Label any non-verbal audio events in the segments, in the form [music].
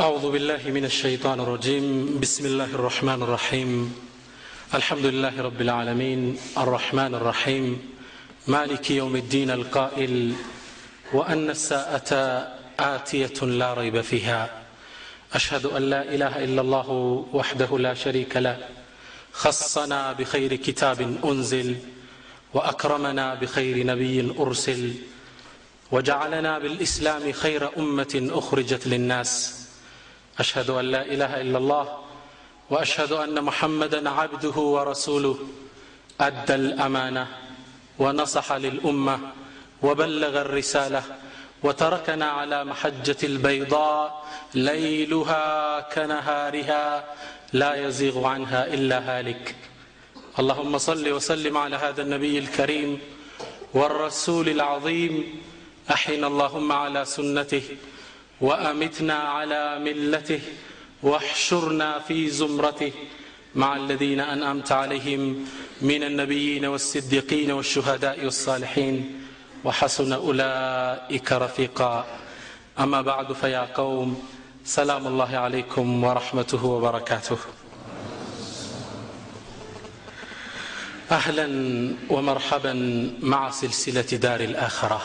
أعوذ بالله من الشيطان الرجيم. بسم الله الرحمن الرحيم. الحمد لله رب العالمين. الرحمن الرحيم. مالك يوم الدين القائل وأن الساءة آتية لا ريب فيها. أشهد أن لا إله إلا الله وحده لا شريك له. خصنا بخير كتاب أنزل وأكرمنا بخير نبي أرسل وجعلنا بالإسلام خير أمة أخرجت للناس. أشهد أن لا إله إلا الله وأشهد أن محمدا عبده ورسوله أدى الأمانة ونصح للأمة وبلغ الرسالة وتركنا على محجة البيضاء ليلها كنهارها لا يزيغ عنها إلا هالك. اللهم صل وسلم على هذا النبي الكريم والرسول العظيم. أحينا اللهم على سنته وأمتنا على ملته واحشرنا في زمرته مع الذين أنأمت عليهم من النبيين والصديقين والشهداء والصالحين وحسن أولئك رفيقا. أما بعد فيا قوم سلام الله عليكم ورحمته وبركاته. أهلا ومرحبا مع سلسلة دار الآخرة.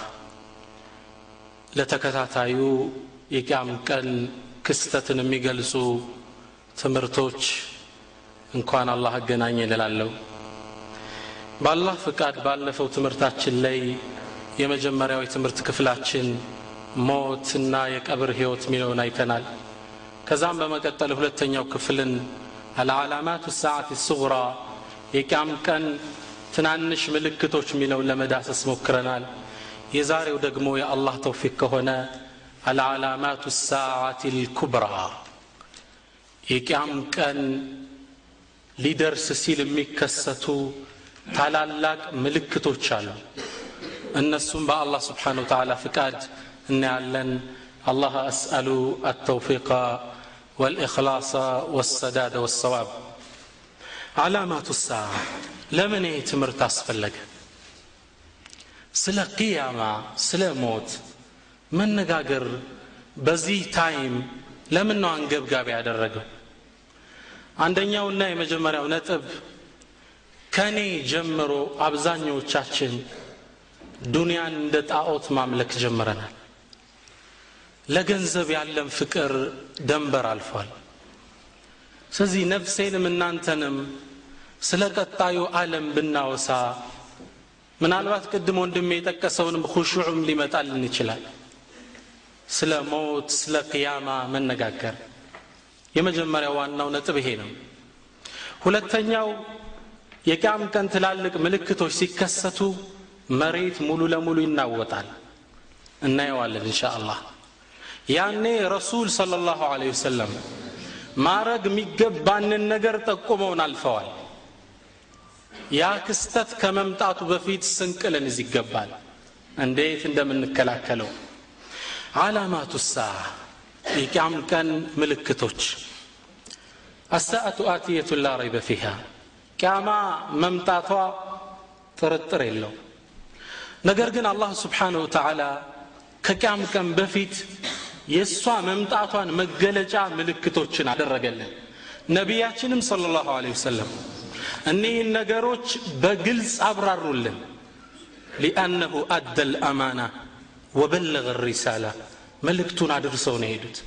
لتكتعتايو የቂያም ቀን ክስተትን የሚገልጹ ትምህርቶች እንኳን አላህ አገናኝ ልላለሁ በአላህ ፍቃድ ባለፈው ትምህርታችን ላይ የመጀመሪያው የትምህርት ክፍላችን ሞትና የቀብር ህይወት ሚለውን አይተናል። ከዛም በመቀጠል ሁለተኛው ክፍልን አልዓላማቱ ሰዓት ስጉራ የቂያም ቀን ትናንሽ ምልክቶች የሚለውን ለመዳሰስ ሞክረናል። የዛሬው ደግሞ የአላህ ተውፊቅ ከሆነ አልዓላማቱ ሳዓት ልኩብራ የቅያም ቀን ሊደርስ ሲል የሚከሰቱ ታላላቅ ምልክቶች አሉ እነሱም በአላህ ስብሓን ወተላ ፍቃድ እናያለን አላህ አስአሉ አተውፊቃ والإخلاص والسداد والصواب علامات الساعة لمن يتمرت أسفلك ስለ ቅያማ ስለ ሞት መነጋገር በዚህ ታይም ለምን ነው አንገብጋቢ ያደረገው? አንደኛውና የመጀመሪያው ነጥብ ከኔ ጀምሮ አብዛኛዎቻችን ዱንያን እንደ ጣዖት ማምለክ ጀምረናል። ለገንዘብ ያለን ፍቅር ደንበር አልፏል። ስለዚህ ነፍሴንም እናንተንም ስለ ቀጣዩ ዓለም ብናወሳ ምናልባት ቅድም ወንድሜ የጠቀሰውንም ሁሹዑም ሊመጣልን ይችላል ስለ ሞት ስለ ቅያማ መነጋገር። የመጀመሪያው ዋናው ነጥብ ይሄ ነው። ሁለተኛው የቅያም ቀን ትላልቅ ምልክቶች ሲከሰቱ መሬት ሙሉ ለሙሉ ይናወጣል። እናየዋለን እንሻ ያኔ ረሱል صለ ላሁ ወሰለም ማረግ የሚገባንን ነገር ጠቁመውን አልፈዋል። ያ ክስተት ከመምጣቱ በፊት ስንቅ ልንይዝ ይገባል። እንዴት እንደምንከላከለው አላማቱ ሳ የቅያም ቀን ምልክቶች። አሳአቱ አትየቱ ላ ፊሃ። ቅያማ መምጣቷ ጥርጥር የለው። ነገር ግን አላህ ስብሓንሁ ወተዓላ ከቅያም ቀን በፊት የእሷ መምጣቷን መገለጫ ምልክቶችን አደረገልን። ነቢያችንም صለ ላሁ ወሰለም እኒህን ነገሮች በግልጽ አብራሩልን። ሊአነሁ አደ ልአማና وبلغ ወበለገ ሪሳላ መልእክቱን አድርሰው ነው የሄዱት።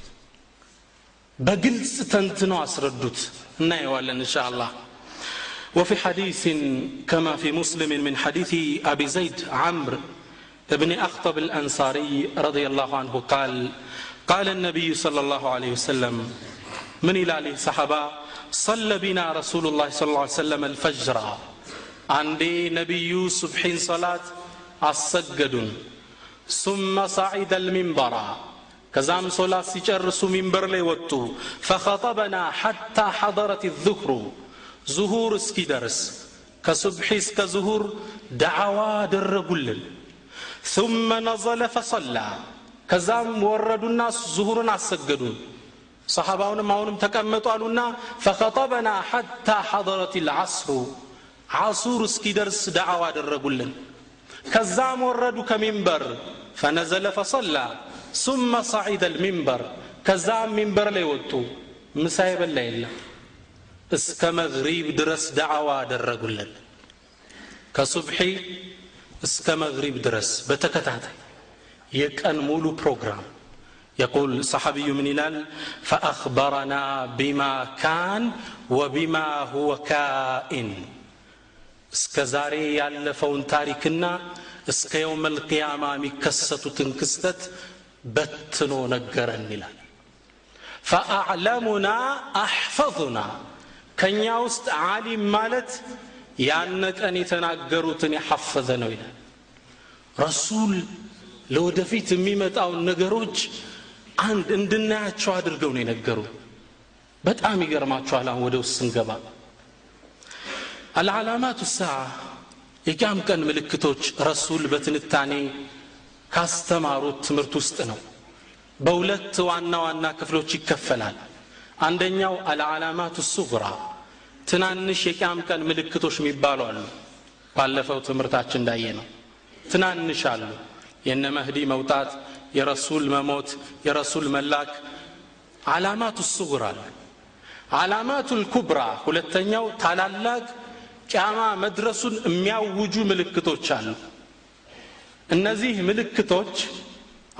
الدوت ተንትነው አስረዱት። إن شاء الله وفي حديث كما في مسلم من حديث أبي زيد عمرو بن أخطب الأنصاري رضي الله عنه قال قال النبي صلى الله عليه وسلم من إلى عليه صحابة صلى بنا رسول الله صلى الله عليه وسلم الفجر عندي نبي يوسف حين صلاة أسجدون ثم صعد المنبر. ከዛም ሶላት ሲጨርሱ ሚንበር ላይ ወጡ። ፈኸጠበና ሐታ ሐضረት الذክሩ ዙሁር እስኪደርስ ከሱብሒ እስከ ዙሁር ደዓዋ አደረጉልን ثم ነዘለ ፈሰላ ከዛም ወረዱና ዙሁርን አሰገዱን ሰሓባውንም አሁንም ተቀመጡ አሉና ፈኸጠበና ሐታ ሐضረት الዓስሩ ዓሱር እስኪደርስ ደዓዋ አደረጉልን ከዛም ወረዱ ከሚንበር። ፈነዘለ ፈሰላ ثم صعد المنبر ከዛ ሚንበር ላይ ወጡ ምሳ የበላ የለም እስከ መግሪብ ድረስ ዳዕዋ አደረጉልን ከሱብሒ እስከ መግሪብ ድረስ በተከታታይ የቀን ሙሉ ፕሮግራም يقول صحابي من هلال فأخبرنا بما كان وبما هو كائن እስከ ዛሬ ያለፈውን ታሪክና እስከ የውም ልቅያማ የሚከሰቱትን ክስተት በትኖ ነገረን ይላል። ፈአዕለሙና አሕፈظና ከእኛ ውስጥ ዓሊም ማለት ያነ ቀን የተናገሩትን የሐፈዘ ነው ይላል። ረሱል ለወደፊት የሚመጣውን ነገሮች አንድ እንድናያቸው አድርገው ነው የነገሩ በጣም ይገርማችኋል። አሁን ወደ ውስጥ ስንገባ አልዓላማቱ ሰዓ የቂያም ቀን ምልክቶች ረሱል በትንታኔ ካስተማሩት ትምህርት ውስጥ ነው። በሁለት ዋና ዋና ክፍሎች ይከፈላል። አንደኛው አልዓላማቱ ትናንሽ የቂያም ቀን ምልክቶች የሚባሉ አሉ። ባለፈው ትምህርታችን እንዳየ ነው ትናንሽ አሉ። የነ መህዲ መውጣት የረሱል መሞት የረሱል መላክ አላማቱ አለ። አላማቱ ልኩብራ ሁለተኛው ታላላቅ ቂያማ መድረሱን የሚያውጁ ምልክቶች አሉ እነዚህ ምልክቶች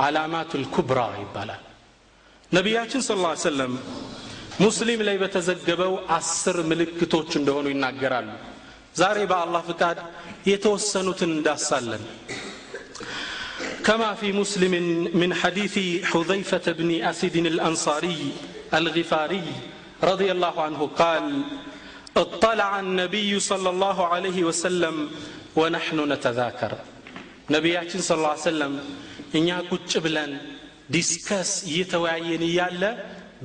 አላማቱ ልኩብራ ይባላል ነቢያችን ስ ላ ሰለም ሙስሊም ላይ በተዘገበው አስር ምልክቶች እንደሆኑ ይናገራሉ ዛሬ በአላህ ፍቃድ የተወሰኑትን እንዳሳለን كما في مسلم من حديث حذيفة بن أسد الأنصاري الغفاري رضي الله عنه قال اطلع النبي صلى الله عليه وسلم ونحن نتذاكر. ነቢያችን ስ ሰለም እኛ ቁጭ ብለን ዲስከስ እየተወያየን እያለ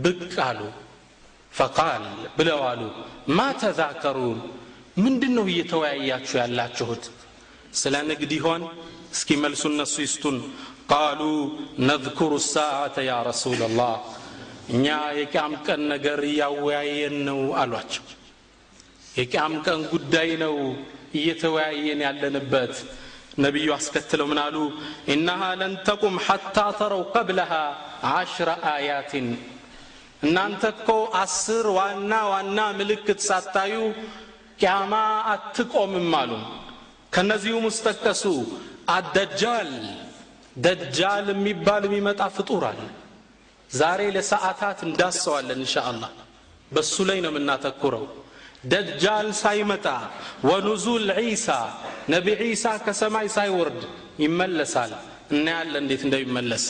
ብቅ አሉ። ፈቃል ብለው አሉ ማ ተዛከሩን? ምንድን ነው እየተወያያችሁ ያላችሁት? ስለ ንግድ ይሆን? እስኪ መልሱ እነሱ ይስቱን ቃሉ ነذኩሩ ሳዓተ ያ ረሱላ ላህ እኛ የቅያም ቀን ነገር እያወያየን ነው አሏቸው። የቅያም ቀን ጉዳይ ነው እየተወያየን ያለንበት። ነቢዩ አስከትለው ምን አሉ? ኢነሃ ለን ተቁም ሐታ ተረው ቀብለሃ ዓሽረ አያትን እናንተ እኮ አስር ዋና ዋና ምልክት ሳታዩ ቅያማ አትቆምም አሉ። ከነዚሁም ውስጥ አደጃል ደጃል የሚባል የሚመጣ ፍጡር አለ። ዛሬ ለሰዓታት እንዳሰዋለን እንሻ አላህ በሱ ላይ ነው የምናተኩረው ደጃል ሳይመጣ ወኑዙል ዒሳ ነቢ ዒሳ ከሰማይ ሳይወርድ ይመለሳል። እናያለን እንዴት እንደሚመለስ።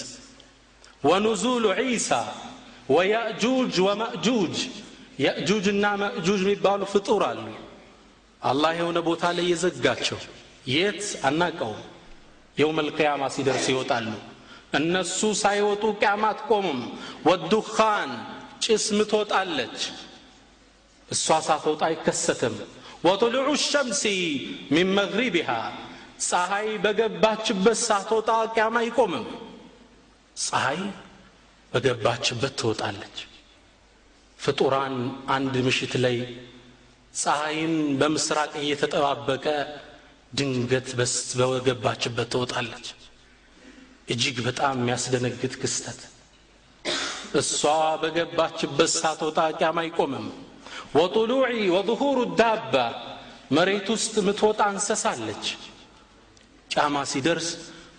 ወኑዙሉ ዒሳ ወያእጁጅ ወመእጁጅ የእጁጅና መእጁጅ የሚባሉ ፍጡር አሉ። አላህ የሆነ ቦታ ላይ የዘጋቸው። የት? አናቀውም የውም ልቅያማ ሲደርስ ይወጣሉ። እነሱ ሳይወጡ ቅያማ አትቆምም። ወዱኻን ጭስ ምትወጣለች እሷ ሳትወጣ አይከሰትም። ወጥሉዑ ሸምሲ ሚን መግሪቢሃ ፀሐይ በገባችበት ሳትወጣ ቅያማ አይቆምም። ፀሐይ በገባችበት ትወጣለች። ፍጡራን አንድ ምሽት ላይ ፀሐይን በምስራቅ እየተጠባበቀ ድንገት በገባችበት ትወጣለች። እጅግ በጣም የሚያስደነግጥ ክስተት። እሷ በገባችበት ሳትወጣ ቂያማ አይቆምም وطلوعي وظهور الدابة. مريت است متوت انسس عليك اما سيدرس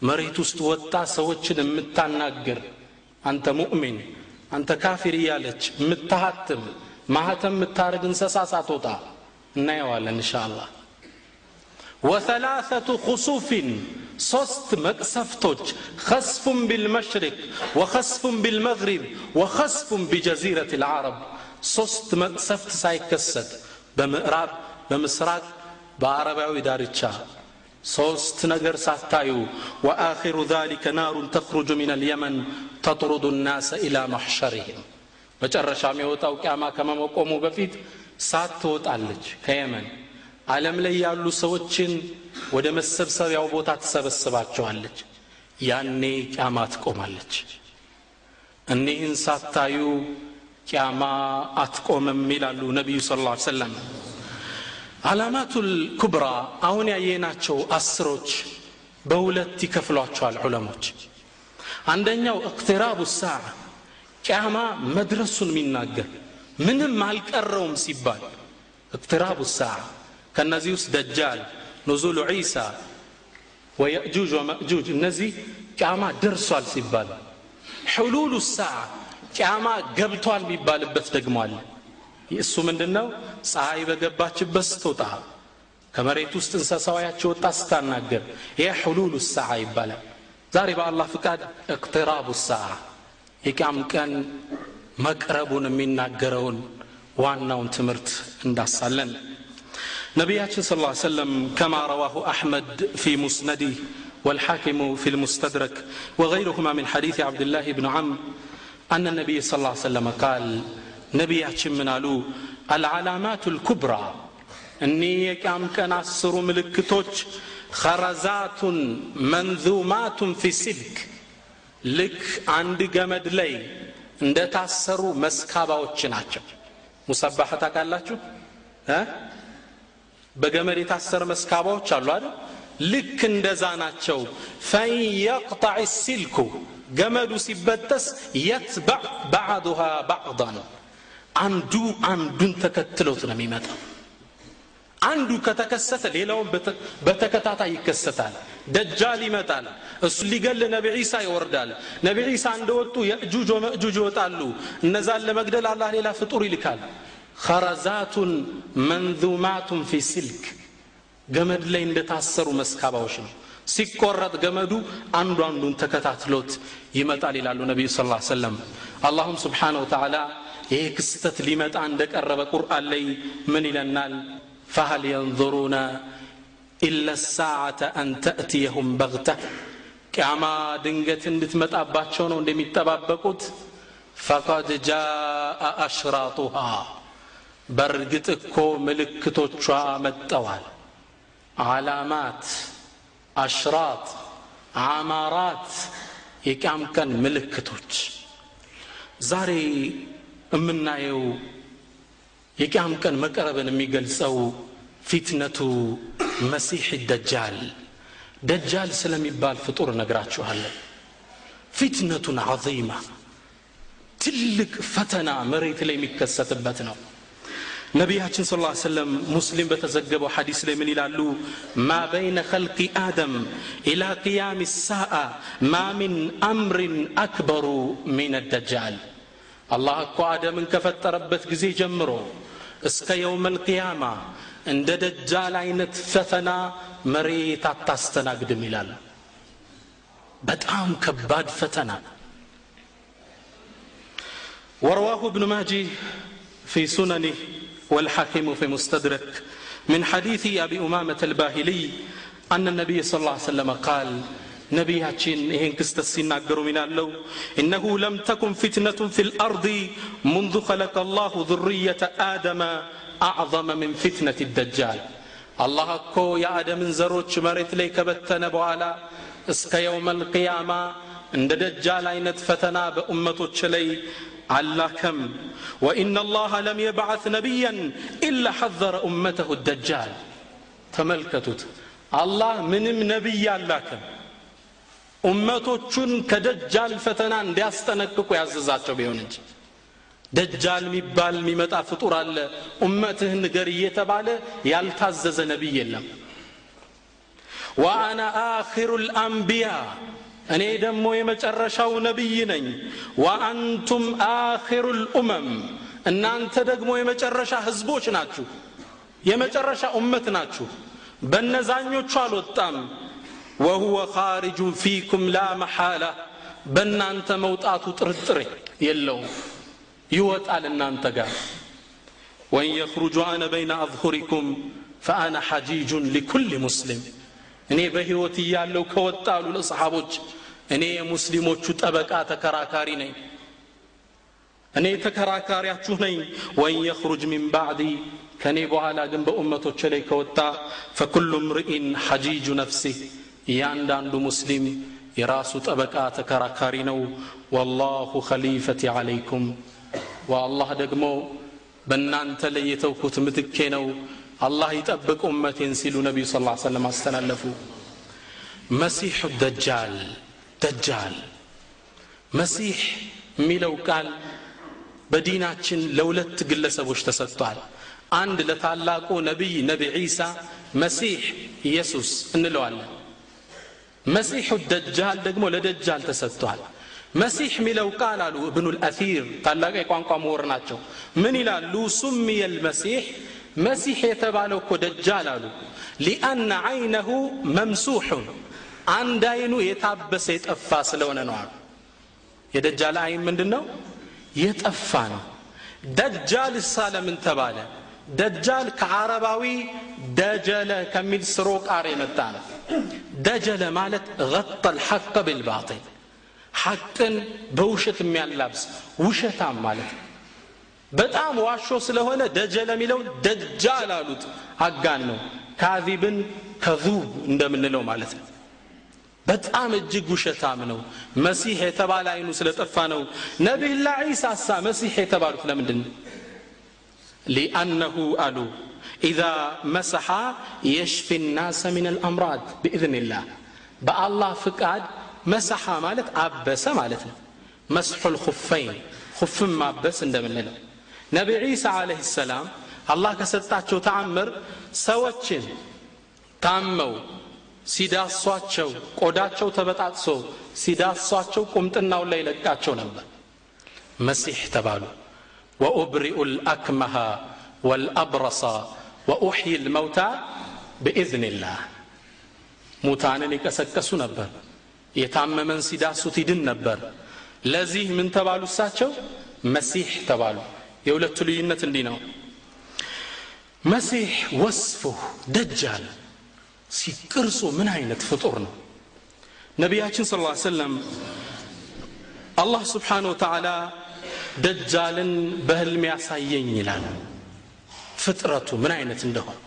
مريت است وتا سوتشن متناجر انت مؤمن انت كافر يا لك متهتم ما هتم متارق انسس اساتوتا نيوال ان شاء الله وثلاثة خصوف صست مكسفتوج خسف بالمشرق وخسف بالمغرب وخسف بجزيرة العرب صست مقسفت سايكسد بمقراب بمسراق بعرباوي دارتشا صوست نجر ساتايو وآخر ذلك نار تخرج من اليمن تطرد الناس إلى محشرهم መጨረሻ የሚወጣው ቅያማ ከመቆሙ በፊት ሳት ትወጣለች ከየመን ዓለም ላይ ያሉ ሰዎችን ወደ መሰብሰቢያው ቦታ ትሰበስባቸዋለች ያኔ ቅያማ ትቆማለች እኒህን ሳታዩ ቅያማ አትቆምም ይላሉ ነቢዩ ስ ላ ሰለም አላማቱል ኩብራ አሁን ያየናቸው አስሮች በሁለት ይከፍሏቸዋል ዑለሞች። አንደኛው እቅትራቡ ሳዕ ቅያማ መድረሱን የሚናገር ምንም አልቀረውም ሲባል እቅትራቡ ሰዓ ከእነዚህ ውስጥ ደጃል ኑዙሉ ዒሳ ወየእጁጅ ወመእጁጅ እነዚህ ቅያማ ደርሷል ሲባል። ሕሉሉ ሰዓ ቅያማ ገብቷል የሚባልበት ደግሞ አለ እሱ ምንድን ነው ፀሐይ በገባችበት ስትወጣ ከመሬት ውስጥ እንስሳዋያች ወጣ ስታናገር ይህ ሕሉሉ ሰዓ ይባላል ዛሬ በአላህ ፍቃድ እቅትራቡ ሰዓ የቅያም ቀን መቅረቡን የሚናገረውን ዋናውን ትምህርት እንዳሳለን نبياتنا صلى الله عليه وسلم كما رواه أحمد في مسنده والحاكم في المستدرك وغيرهما من حديث عبد الله بن عمرو አነ ነቢይ ስ ላ ሰለመ ቃል ነቢያችን ምን አሉ አልዓላማቱ ልኩብራ እኒህ የቅያም ቀን አስሩ ምልክቶች ኸረዛቱን መንዙማቱን ፊ ሲልክ ልክ አንድ ገመድ ላይ እንደ ታሰሩ መስካባዎች ናቸው. ሙሰባህ ታቃላችሁ በገመድ የታሰረ መስካባዎች አሉ አይደል? ልክ እንደዛ ናቸው። ፈን የቅጣዕ ሲልኩ ገመዱ ሲበጠስ የትበዕ ባዕዱሃ ባዕዳን። አንዱ አንዱን ተከትሎት ነው የሚመጣው። አንዱ ከተከሰተ ሌላውን በተከታታይ ይከሰታል። ደጃል ይመጣል። እሱ ሊገል ነቢ ዒሳ ይወርዳል። ነቢ ዒሳ እንደወጡ የእጁጅ ወመእጁጅ ይወጣሉ። እነዛን ለመግደል አላህ ሌላ ፍጡር ይልካል። ኸረዛቱን መንዙማቱን ፊ ሲልክ። ገመድ ላይ እንደታሰሩ መስካባዎች ነው ሲቆረጥ ገመዱ አንዱ አንዱን ተከታትሎት ይመጣል ይላሉ ነቢዩ ስ ሰለም አላሁም ስብሓነ ወተዓላ ይሄ ክስተት ሊመጣ እንደቀረበ ቁርአን ላይ ምን ይለናል? ፈሀል የንظሩነ ኢላ ሳዓተ አን ተእትየሁም በግተ። ቅያማ ድንገት እንድትመጣባቸው ነው እንደሚጠባበቁት። ፈቀድ ጃአ አሽራጡሃ። በእርግጥ እኮ ምልክቶቿ መጠዋል። አላማት አሽራጥ አማራት የቅያም ቀን ምልክቶች። ዛሬ የምናየው የቅያም ቀን መቀረብን የሚገልጸው ፊትነቱ መሲሕ ደጃል። ደጃል ስለሚባል ፍጡር እነግራችኋለን ፊትነቱን ዐዚማ ትልቅ ፈተና መሬት ላይ የሚከሰትበት ነው ነቢያችን ስለ ሰለም ሙስሊም በተዘገበው ሐዲስ ላይ ምን ይላሉ ማ በይነ ኸልቂ አደም ኢላ ቅያም ሳአ ማ ሚን አምሪን አክበሩ ሚን ደጃል አላህ እኮ አደምን ከፈጠረበት ጊዜ ጀምሮ እስከ የውም ልቅያማ እንደ ደጃል አይነት ፈተና መሬት አታስተናግድም ይላል በጣም ከባድ ፈተና ورواه ابن ماجه في سننه والحاكم في مستدرك. من حديث أبي أمامة الباهلي أن النبي صلى الله عليه وسلم قال نبي نبياتين إن كست السناقر من الله إنه لم تكن فتنة في الأرض منذ خلق الله ذرية آدم أعظم من فتنة الدجال. الله أكو يا آدم زروج مرت ليك بتنا على اسك يوم القيامة عند دجال عينت فتنا بأمة تشلي አላከም። ወኢነ አላህ ለም የብዓት ነቢያን ኢላ ሐዘረ ኡመተሁ ደጃል። ተመልከቱት። አላህ ምንም ነቢይ አላከም። ኡመቶቹን ከደጃል ፈተና እንዲያስጠነቅቁ ያዘዛቸው ቢሆን እንጂ። ደጃል የሚባል የሚመጣ ፍጡር አለ። ኡመትህን ንገር እየተባለ ያልታዘዘ ነቢይ የለም። ወአና አኪሩ ልአንቢያ እኔ ደግሞ የመጨረሻው ነቢይ ነኝ። ወአንቱም አኪሩ ልኡመም እናንተ ደግሞ የመጨረሻ ህዝቦች ናችሁ የመጨረሻ ኡመት ናችሁ። በነዛኞቹ አልወጣም። ወሁወ ኻሪጁን ፊኩም ላ መሓላ በእናንተ መውጣቱ ጥርጥር የለውም። ይወጣል እናንተ ጋር። ወን የኽሩጁ አነ በይነ አظሁሪኩም ፈአነ ሐጂጁን ሊኩል ሙስሊም እኔ በሕይወት እያለው ከወጣሉ ለሰሓቦች እኔ የሙስሊሞቹ ጠበቃ ተከራካሪ ነኝ። እኔ ተከራካሪያችሁ ነኝ። ወን የኽሩጅ ሚን ባዕዲ ከእኔ በኋላ ግን በኡመቶች ላይ ከወጣ ፈኩሉ ምርኢን ሐጂጁ ነፍሲህ እያንዳንዱ ሙስሊም የራሱ ጠበቃ ተከራካሪ ነው። ወላሁ ኸሊፈቲ ዓለይኩም ወአላህ ደግሞ በእናንተ ላይ የተውኩት ምትኬ ነው አላህ ይጠብቅ ኡመቴን ሲሉ ነቢዩ ስ ሰለም አስተላለፉ። መሲሑ ደጃል ደጃል። መሲሕ የሚለው ቃል በዲናችን ለሁለት ግለሰቦች ተሰጥቷል። አንድ ለታላቁ ነቢይ ነቢ ዒሳ መሲሕ ኢየሱስ እንለዋለን። መሲሑ ደጃል ደግሞ ለደጃል ተሰጥቷል። መሲሕ የሚለው ቃል አሉ እብኑ ልአሲር ታላቅ የቋንቋ ምሁር ናቸው። ምን ይላሉ? ሱምየ ልመሲሕ መሲሕ የተባለው እኮ ደጃል አሉ። ሊአነ አይነሁ መምሱሑን አንድ አይኑ የታበሰ የጠፋ ስለሆነ ነው አሉ። የደጃል አይን ምንድን ነው የጠፋ ነው። ደጃል እሳ ተባለ? ደጃል ከአረባዊ ደጀለ ከሚል ስሮ ቃር የመጣ ነው። ደጀለ ማለት غطى الحق بالباطل ሐቅን በውሸት የሚያላብስ ውሸታም ማለት ነው። በጣም ዋሾ ስለሆነ ደጀለ የሚለው ደጃል አሉት። አጋን ነው። ካዚብን ከዙብ እንደምንለው ማለት ነው። በጣም እጅግ ውሸታም ነው። መሲሕ የተባለ አይኑ ስለጠፋ ነው። ነቢይላ ዒሳ ሳ መሲሕ የተባሉት ለምንድን ነው? ሊአነሁ አሉ። ኢዛ መሰሐ የሽፊ ናሰ ምን አልአምራድ ብኢዝንላህ በአላህ ፍቃድ መሰሐ ማለት አበሰ ማለት ነው። መስሑ ልኹፈይን ሁፍም ማበስ እንደምንለው ነቢ ዒሳ አለህ ሰላም አላህ ከሰጣቸው ተአምር ሰዎችን ታመው ሲዳሷቸው ቆዳቸው ተበጣጥሶ ሲዳሷቸው ቁምጥናውን ላይ ለቃቸው ነበር። መሲሕ ተባሉ። ወኡብሪኡ ልአክመሃ ወልአብረሳ ወኡሕይ ልመውታ ብኢዝንላህ ሙታንን ይቀሰቀሱ ነበር። የታመመን ሲዳሱት ይድን ነበር። ለዚህ ምን ተባሉ እሳቸው? መሲሕ ተባሉ የሁለቱ ልዩነት እንዲህ ነው። መሲሕ ወስፉ ደጃል ሲቅርጹ ምን አይነት ፍጡር ነው? ነቢያችን ስለ ሰለም አላህ ስብሓን ወተዓላ ደጃልን በህልም ያሳየኝ ይላል። ፍጥረቱ ምን አይነት እንደሆነ?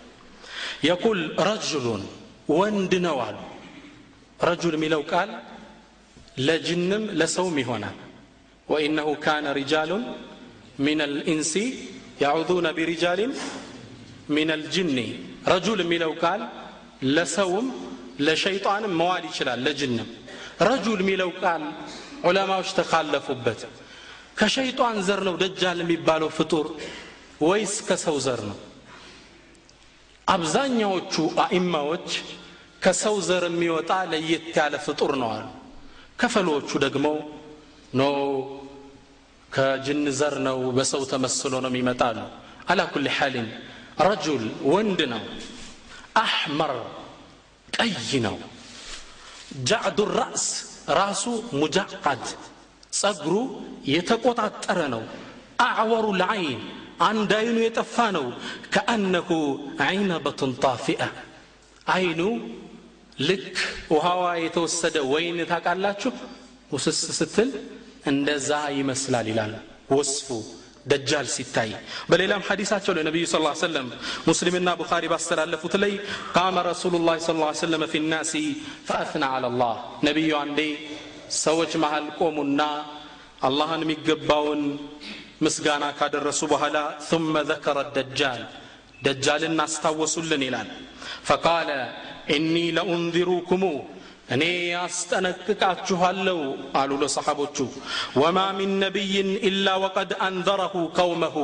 يقول رجل ወንድ ነው አሉ። رجل የሚለው ቃል ለጅንም ለሰውም ይሆናል። وأنه كان رجال من الإنس يعوذون برجال من الجن رجل የሚለው ቃል ለሰውም ለሸይጣንም መዋል ይችላል ለጅንም። رجل የሚለው ቃል ዑለማዎች ተካለፉበት። ከሸይጣን ዘር ነው ደጃል የሚባለው ፍጡር ወይስ ከሰው ዘር ነው? አብዛኛዎቹ አኢማዎች ከሰው ዘር የሚወጣ ለየት ያለ ፍጡር ነው አሉ። ከፊሎቹ ደግሞ no ከጅን ዘር ነው በሰው ተመስሎ ነው የሚመጣሉ። على كل حال رجل ወንድ ነው። أحمر ቀይ ነው። جعد الرأس ራሱ مجعد ጸጉሩ የተቆጣጠረ ነው። አዕወሩ ልዓይን አንድ አይኑ የጠፋ ነው። ከአነሁ ዐይነበቱን ጣፊአ። አይኑ ልክ ውሃዋ የተወሰደ ወይን ታውቃላችሁ? ውስስ ስትል እንደዛ ይመስላል ይላል። ወስፉ ደጃል ሲታይ በሌላም ሐዲሳቸው ላይ ነቢዩ ስ ሰለም ሙስሊምና ቡኻሪ ባስተላለፉት ላይ ቃመ ረሱሉ ላ ስ ሰለም ፊ ናሲ ፈአትና አላ ላህ ነቢዩ አንዴ ሰዎች መሃል ቆሙና አላህን የሚገባውን ምስጋና ካደረሱ በኋላ ثመ ذከረ ደጃል ደጃልን አስታወሱልን ይላል። ፈቃለ እኒ ለኡንዚሩኩሙ እኔ ያስጠነቅቃችኋለሁ አሉ ለሰሓቦቹ። ወማ ሚን ነቢይን ኢላ ወቀድ አንዘረሁ ቀውመሁ።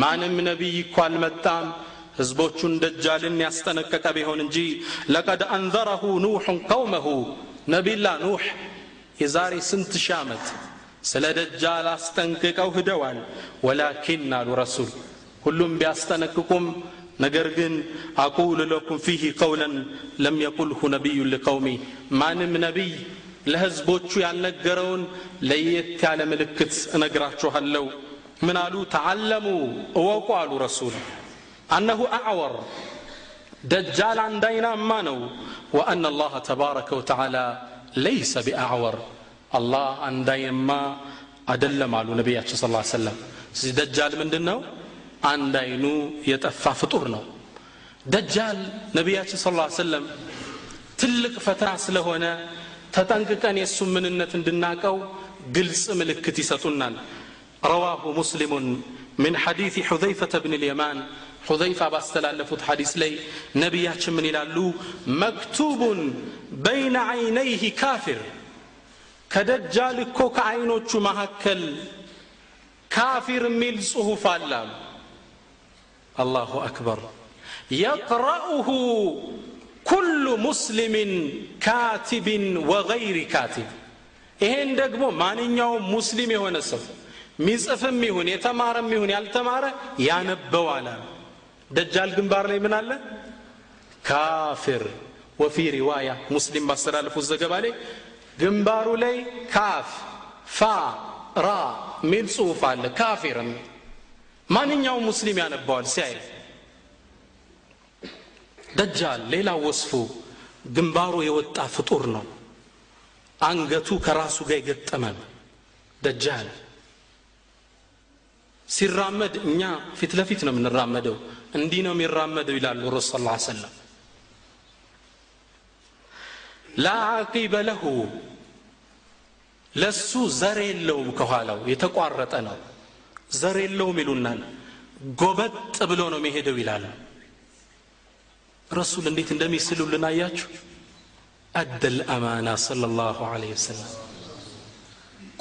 ማንም ነቢይ እኮ አልመጣም። ህዝቦቹን ደጃልን ያስጠነቀቀ ቢሆን እንጂ ለቀድ አንዘረሁ ኑሑን ቀውመሁ። ነቢላ ኑሕ የዛሬ ስንት ሺህ ዓመት ስለ ደጃል አስጠንቅቀው ሂደዋል። ወላኪን አሉ ረሱል ሁሉም ቢያስጠነቅቁም ነገር ግን አቁል ለኩም ፊህ ቀውለን ለም የቁልሁ ነቢዩ ልቀውሚ ማንም ነቢይ ለህዝቦቹ ያልነገረውን ለየት ያለ ምልክት እነግራችኋለሁ ምን አሉ ተዓለሙ እወቁ አሉ ረሱል አነሁ አዕወር ደጃል አንድ አይናማ ነው ወአና አላህ ተባረከ ወተዓላ ለይሰ ቢአዕወር አላህ አንድ አይንማ አደለም አሉ ነቢያችን ስ ሰለም ስለዚህ ደጃል ምንድን ነው አንድ አይኑ የጠፋ ፍጡር ነው ደጃል ነቢያችን ስ ሰለም ትልቅ ፈተና ስለሆነ ተጠንቅቀን የእሱ ምንነት እንድናቀው ግልጽ ምልክት ይሰጡናል ረዋሁ ሙስሊሙን من حديث حذيفة بن اليمان حذيفة باستلالفت حديث لي نبياتش من يلالو مكتوب بين عينيه كافر ከደጃል እኮ ከአይኖቹ መካከል ካፊር የሚል ጽሑፍ አለ አሉ አላሁ አክበር የቅረኡሁ ኩሉ ሙስሊምን ካቲብን ወገይሪ ካቲብ ይሄን ደግሞ ማንኛውም ሙስሊም የሆነ ሰው ሚጽፍም ይሁን የተማረም ይሁን ያልተማረ ያነበዋል ደጃል ግንባር ላይ ምን አለ? ካፊር ወፊ ሪዋያ። ሙስሊም ባስተላለፉት ዘገባ ላይ ግንባሩ ላይ ካፍ ፋ ራ ሚል ጽሑፍ አለ። ካፊር የሚል ማንኛውም ሙስሊም ያነባዋል ሲያይ ደጃል ሌላ ወስፉ ግንባሩ የወጣ ፍጡር ነው። አንገቱ ከራሱ ጋር የገጠመ ነው። ደጃል ሲራመድ እኛ ፊት ለፊት ነው የምንራመደው። እንዲህ ነው የሚራመደው ይላሉ ረሱ ስ ሰለም ላ ለሁ ለሱ ዘር የለውም ከኋላው የተቋረጠ ነው ዘር የለውም ይሉናል ጎበጥ ብሎ ነው የሚሄደው ይላል። ረሱል እንዴት እንደሚስሉልን አያችሁ? አደል አማና ሰለላሁ ዐለይሂ ወሰለም።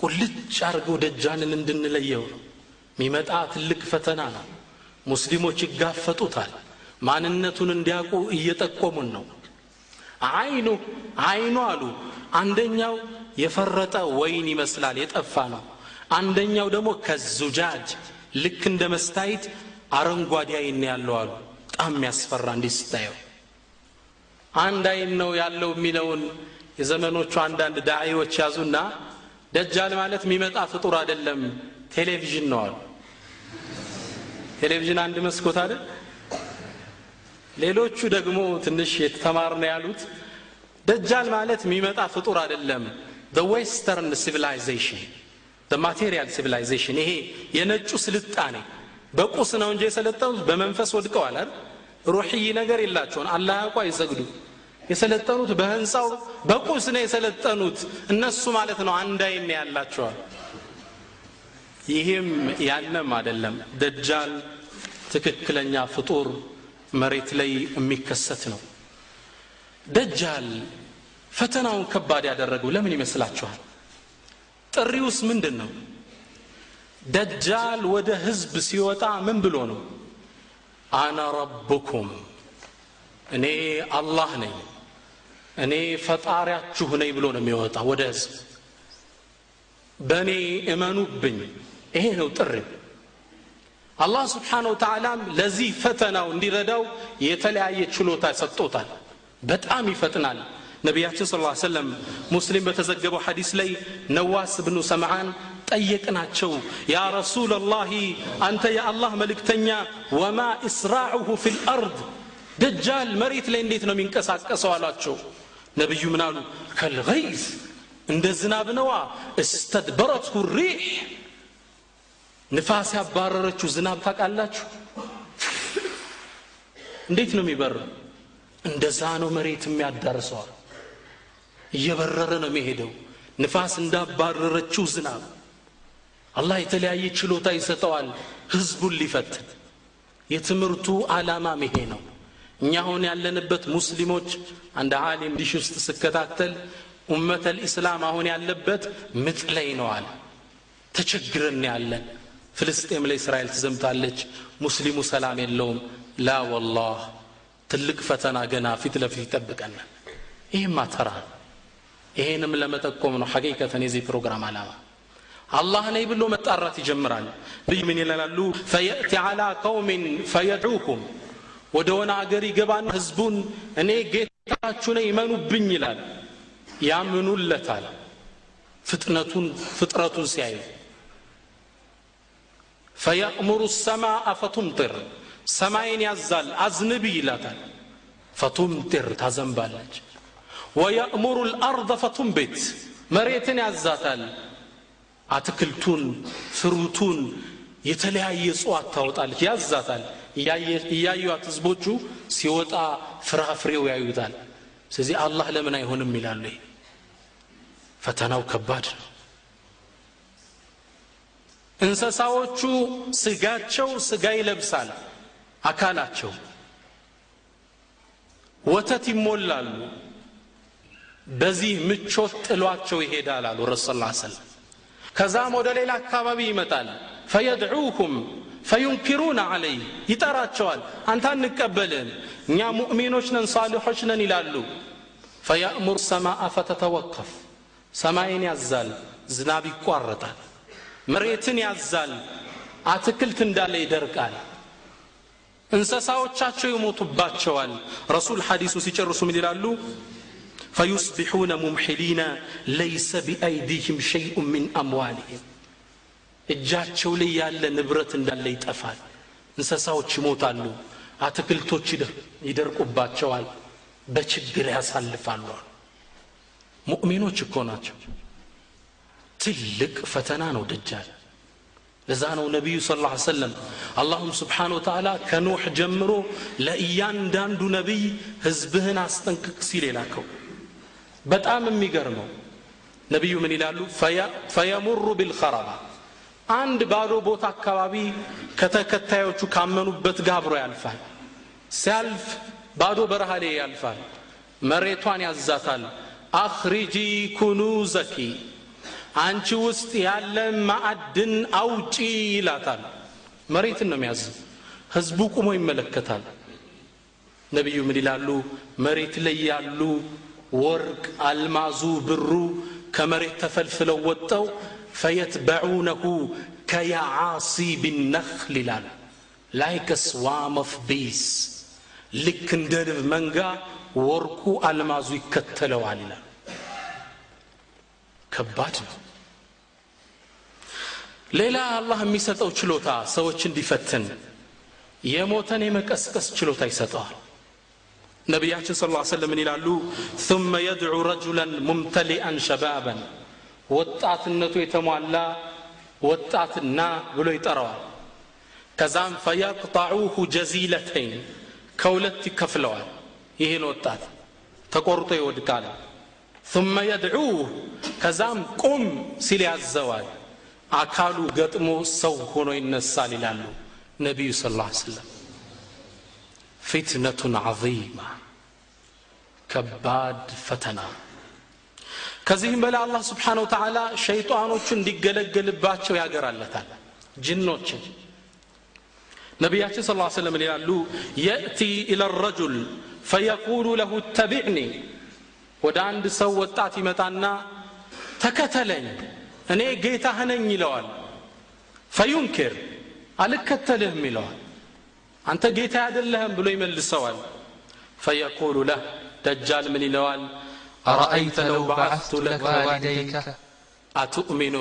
ቁልጭ አድርገው ደጃንን እንድንለየው ነው። የሚመጣ ትልቅ ፈተና ነው። ሙስሊሞች ይጋፈጡታል። ማንነቱን እንዲያውቁ እየጠቆሙን ነው። አይኑ አይኑ አሉ። አንደኛው የፈረጠ ወይን ይመስላል የጠፋ ነው። አንደኛው ደግሞ ከዙጃጅ ልክ እንደ መስታይት አረንጓዴ አይን ያለው አሉ። በጣም የሚያስፈራ እንዲህ ስታየው። አንድ አይን ነው ያለው የሚለውን የዘመኖቹ አንዳንድ ዳዒዎች ያዙና ደጃል ማለት የሚመጣ ፍጡር አይደለም ቴሌቪዥን ነው አሉ። ቴሌቪዥን አንድ መስኮት አይደል? ሌሎቹ ደግሞ ትንሽ የተማር ነው ያሉት ደጃል ማለት የሚመጣ ፍጡር አይደለም the civilization material civilization ይሄ የነጩ ስልጣኔ። በቁስ ነው እንጂ የሰለጠኑት በመንፈስ ወድቀዋል አይደል? ሩሕይ ነገር የላቸውን አላህ ያውቁ አይሰግዱ። የሰለጠኑት በህንፃው በቁስ ነው የሰለጠኑት። እነሱ ማለት ነው አንድ ያላቸዋል። ይህም ያለም አይደለም። ደጃል ትክክለኛ ፍጡር መሬት ላይ የሚከሰት ነው። ደጃል ፈተናውን ከባድ ያደረገው ለምን ይመስላችኋል ጥሪውስ ምንድን ነው ደጃል ወደ ህዝብ ሲወጣ ምን ብሎ ነው? አና ረብኩም እኔ አላህ ነኝ እኔ ፈጣሪያችሁ ነኝ ብሎ ነው የሚወጣ ወደ ህዝብ። በእኔ እመኑብኝ። ይሄ ነው ጥሪ አላህ ስብሓን ወተዓላም ለዚህ ፈተናው እንዲረዳው የተለያየ ችሎታ ሰጥቶታል። በጣም ይፈጥናል ነቢያችን ስለ ሰለም ሙስሊም በተዘገበው ሐዲስ ላይ ነዋስ ብኑ ሰምዓን ጠየቅናቸው ያ ረሱላላህ አንተ የአላህ መልእክተኛ ወማ እስራዑሁ ፊ ልአርድ ደጃል መሬት ላይ እንዴት ነው የሚንቀሳቀሰው? አሏቸው። ነቢዩ ምን አሉ? ከልገይዝ እንደ ዝናብ ነዋ እስተድበረትሁ ሪሕ ንፋስ ያባረረችው ዝናብ ታውቃላችሁ? እንዴት ነው የሚበረው? እንደዛ ነው መሬት የሚያዳርሰዋል እየበረረ ነው የሚሄደው። ንፋስ እንዳባረረችው ዝናብ። አላህ የተለያየ ችሎታ ይሰጠዋል ህዝቡን ሊፈትን የትምህርቱ ዓላማም ይሄ ነው። እኛ አሁን ያለንበት ሙስሊሞች አንድ ዓሊም ዲሽ ውስጥ ስከታተል ኡመተ ልእስላም አሁን ያለበት ምጥ ላይ ነው አለ። ተቸግረን ያለን። ፍልስጤም ላይ እስራኤል ትዘምታለች። ሙስሊሙ ሰላም የለውም። ላ ወላህ ትልቅ ፈተና ገና ፊት ለፊት ይጠብቀናል። ይህም አተራ ይሄንም ለመጠቆም ነው ሐቂቀተን የዚህ ፕሮግራም ዓላማ። አላህ ነኝ ብሎ መጣራት ይጀምራል። ልዩ ምን ይላሉ? ፈየእቲ ዓላ ቀውሚን ፈየድዑኩም ወደ ሆነ አገር ይገባና ህዝቡን እኔ ጌታችሁ ነኝ ይመኑብኝ ይላል። ያምኑለታል። ፍጥነቱን ፍጥረቱን ሲያዩ። ፈየእሙሩ ሰማአ ፈቱምጢር ሰማይን ያዛል አዝንቢ ይላታል። ፈቱምጢር ታዘንባለች ወየእሙሩ ልአርض ፈቱንቤት መሬትን ያዛታል አትክልቱን ፍሩቱን የተለያየ እጽዋት ታወጣለች ያዛታል። እያዩት ህዝቦቹ ሲወጣ ፍራፍሬው ያዩታል። ስለዚህ አላህ ለምን አይሆንም ይላሉ? ፈተናው ከባድ ነው። እንስሳዎቹ ስጋቸው ስጋ ይለብሳል አካላቸው ወተት ይሞላሉ በዚህ ምቾት ጥሏቸው ይሄዳል አሉ ረሱ ስ ከዛም ወደ ሌላ አካባቢ ይመጣል። ፈየድዑሁም ፈዩንኪሩን አለይ ይጠራቸዋል። አንተ አንቀበልህም እኛ ሙእሚኖች ነን ሳሊሖች ነን ይላሉ። ፈያእሙር ሰማአ ፈተተወከፍ ሰማይን ያዛል ዝናብ ይቋረጣል መሬትን ያዛል አትክልት እንዳለ ይደርቃል። እንስሳዎቻቸው ይሞቱባቸዋል። ረሱል ሐዲሱ ሲጨርሱ ምን ይላሉ ፈዩስቢሑነ ሙምሒሊነ ለይሰ ቢአይዲህም ሸይኡ ምን አምዋልህም እጃቸው ላይ ያለ ንብረት እንዳለ ይጠፋል። እንስሳዎች ይሞታሉ አትክልቶች ይደርቁባቸዋል በችግር ያሳልፋሉ። ሙእሚኖች እኮ ናቸው። ትልቅ ፈተና ነው ደጃል። ለዛ ነው ነቢዩ ስ ላ ሰለም አላሁም ስብሓን ወተላ ከኖሕ ጀምሮ ለእያንዳንዱ ነቢይ ህዝብህን አስጠንቅቅ ሲል የላከው በጣም የሚገርመው ነቢዩ ምን ይላሉ? ፈየሙሩ ቢልኸረባ። አንድ ባዶ ቦታ አካባቢ ከተከታዮቹ ካመኑበት ጋር አብሮ ያልፋል። ሲያልፍ ባዶ በረሃ ላይ ያልፋል። መሬቷን ያዛታል። አኽሪጂ ኩኑዘኪ አንቺ ውስጥ ያለ ማዕድን አውጪ ይላታል። መሬትን ነው የሚያዝ። ህዝቡ ቁሞ ይመለከታል። ነቢዩ ምን ይላሉ? መሬት ላይ ያሉ ወርቅ አልማዙ ብሩ ከመሬት ተፈልፍለው ወጥተው فيتبعونه كيعاسيب النحل ይላል። like swarm of bees ልክ እንደ ንብ መንጋ ወርቁ አልማዙ ይከተለዋል ይላል። ከባድ ነው። ሌላ አላህ የሚሰጠው ችሎታ ሰዎች እንዲፈትን የሞተን የመቀስቀስ ችሎታ ይሰጠዋል ነቢያችን ስ ላ ሰለም ምን ይላሉ ثመ የድዑ ረጁለን ሙምተሊአን ሸባበን ወጣትነቱ የተሟላ ወጣትና ብሎ ይጠራዋል ከዛም ፈየቅጣዑሁ ጀዚለተይን ከሁለት ይከፍለዋል ይህን ወጣት ተቆርጦ ይወድቃል ثመ የድዑሁ ከዛም ቁም ሲል ያዘዋል አካሉ ገጥሞ ሰው ሆኖ ይነሳል ይላሉ ነቢዩ ስ ላ ሰለም ፊትነቱን ዐظيማ ከባድ ፈተና። ከዚህም በላይ አላህ ስብሓን ወተዓላ ሸይጣኖቹ እንዲገለገልባቸው ያገራለታል። ጅኖችን ነቢያችን ስ ሰለም ይላሉ የእቲ ኢለ ረጁል ፈየቁሉ ለሁ ተቢዕኒ። ወደ አንድ ሰው ወጣት ይመጣና ተከተለኝ እኔ ጌታህ ነኝ ይለዋል። فينكر አልከተልህም ይለዋል አንተ ጌታ አይደለህም ብሎ ይመልሰዋል። فيقول له ደጃል ምን ይለዋል? أرأيت لو بعثت لك والديك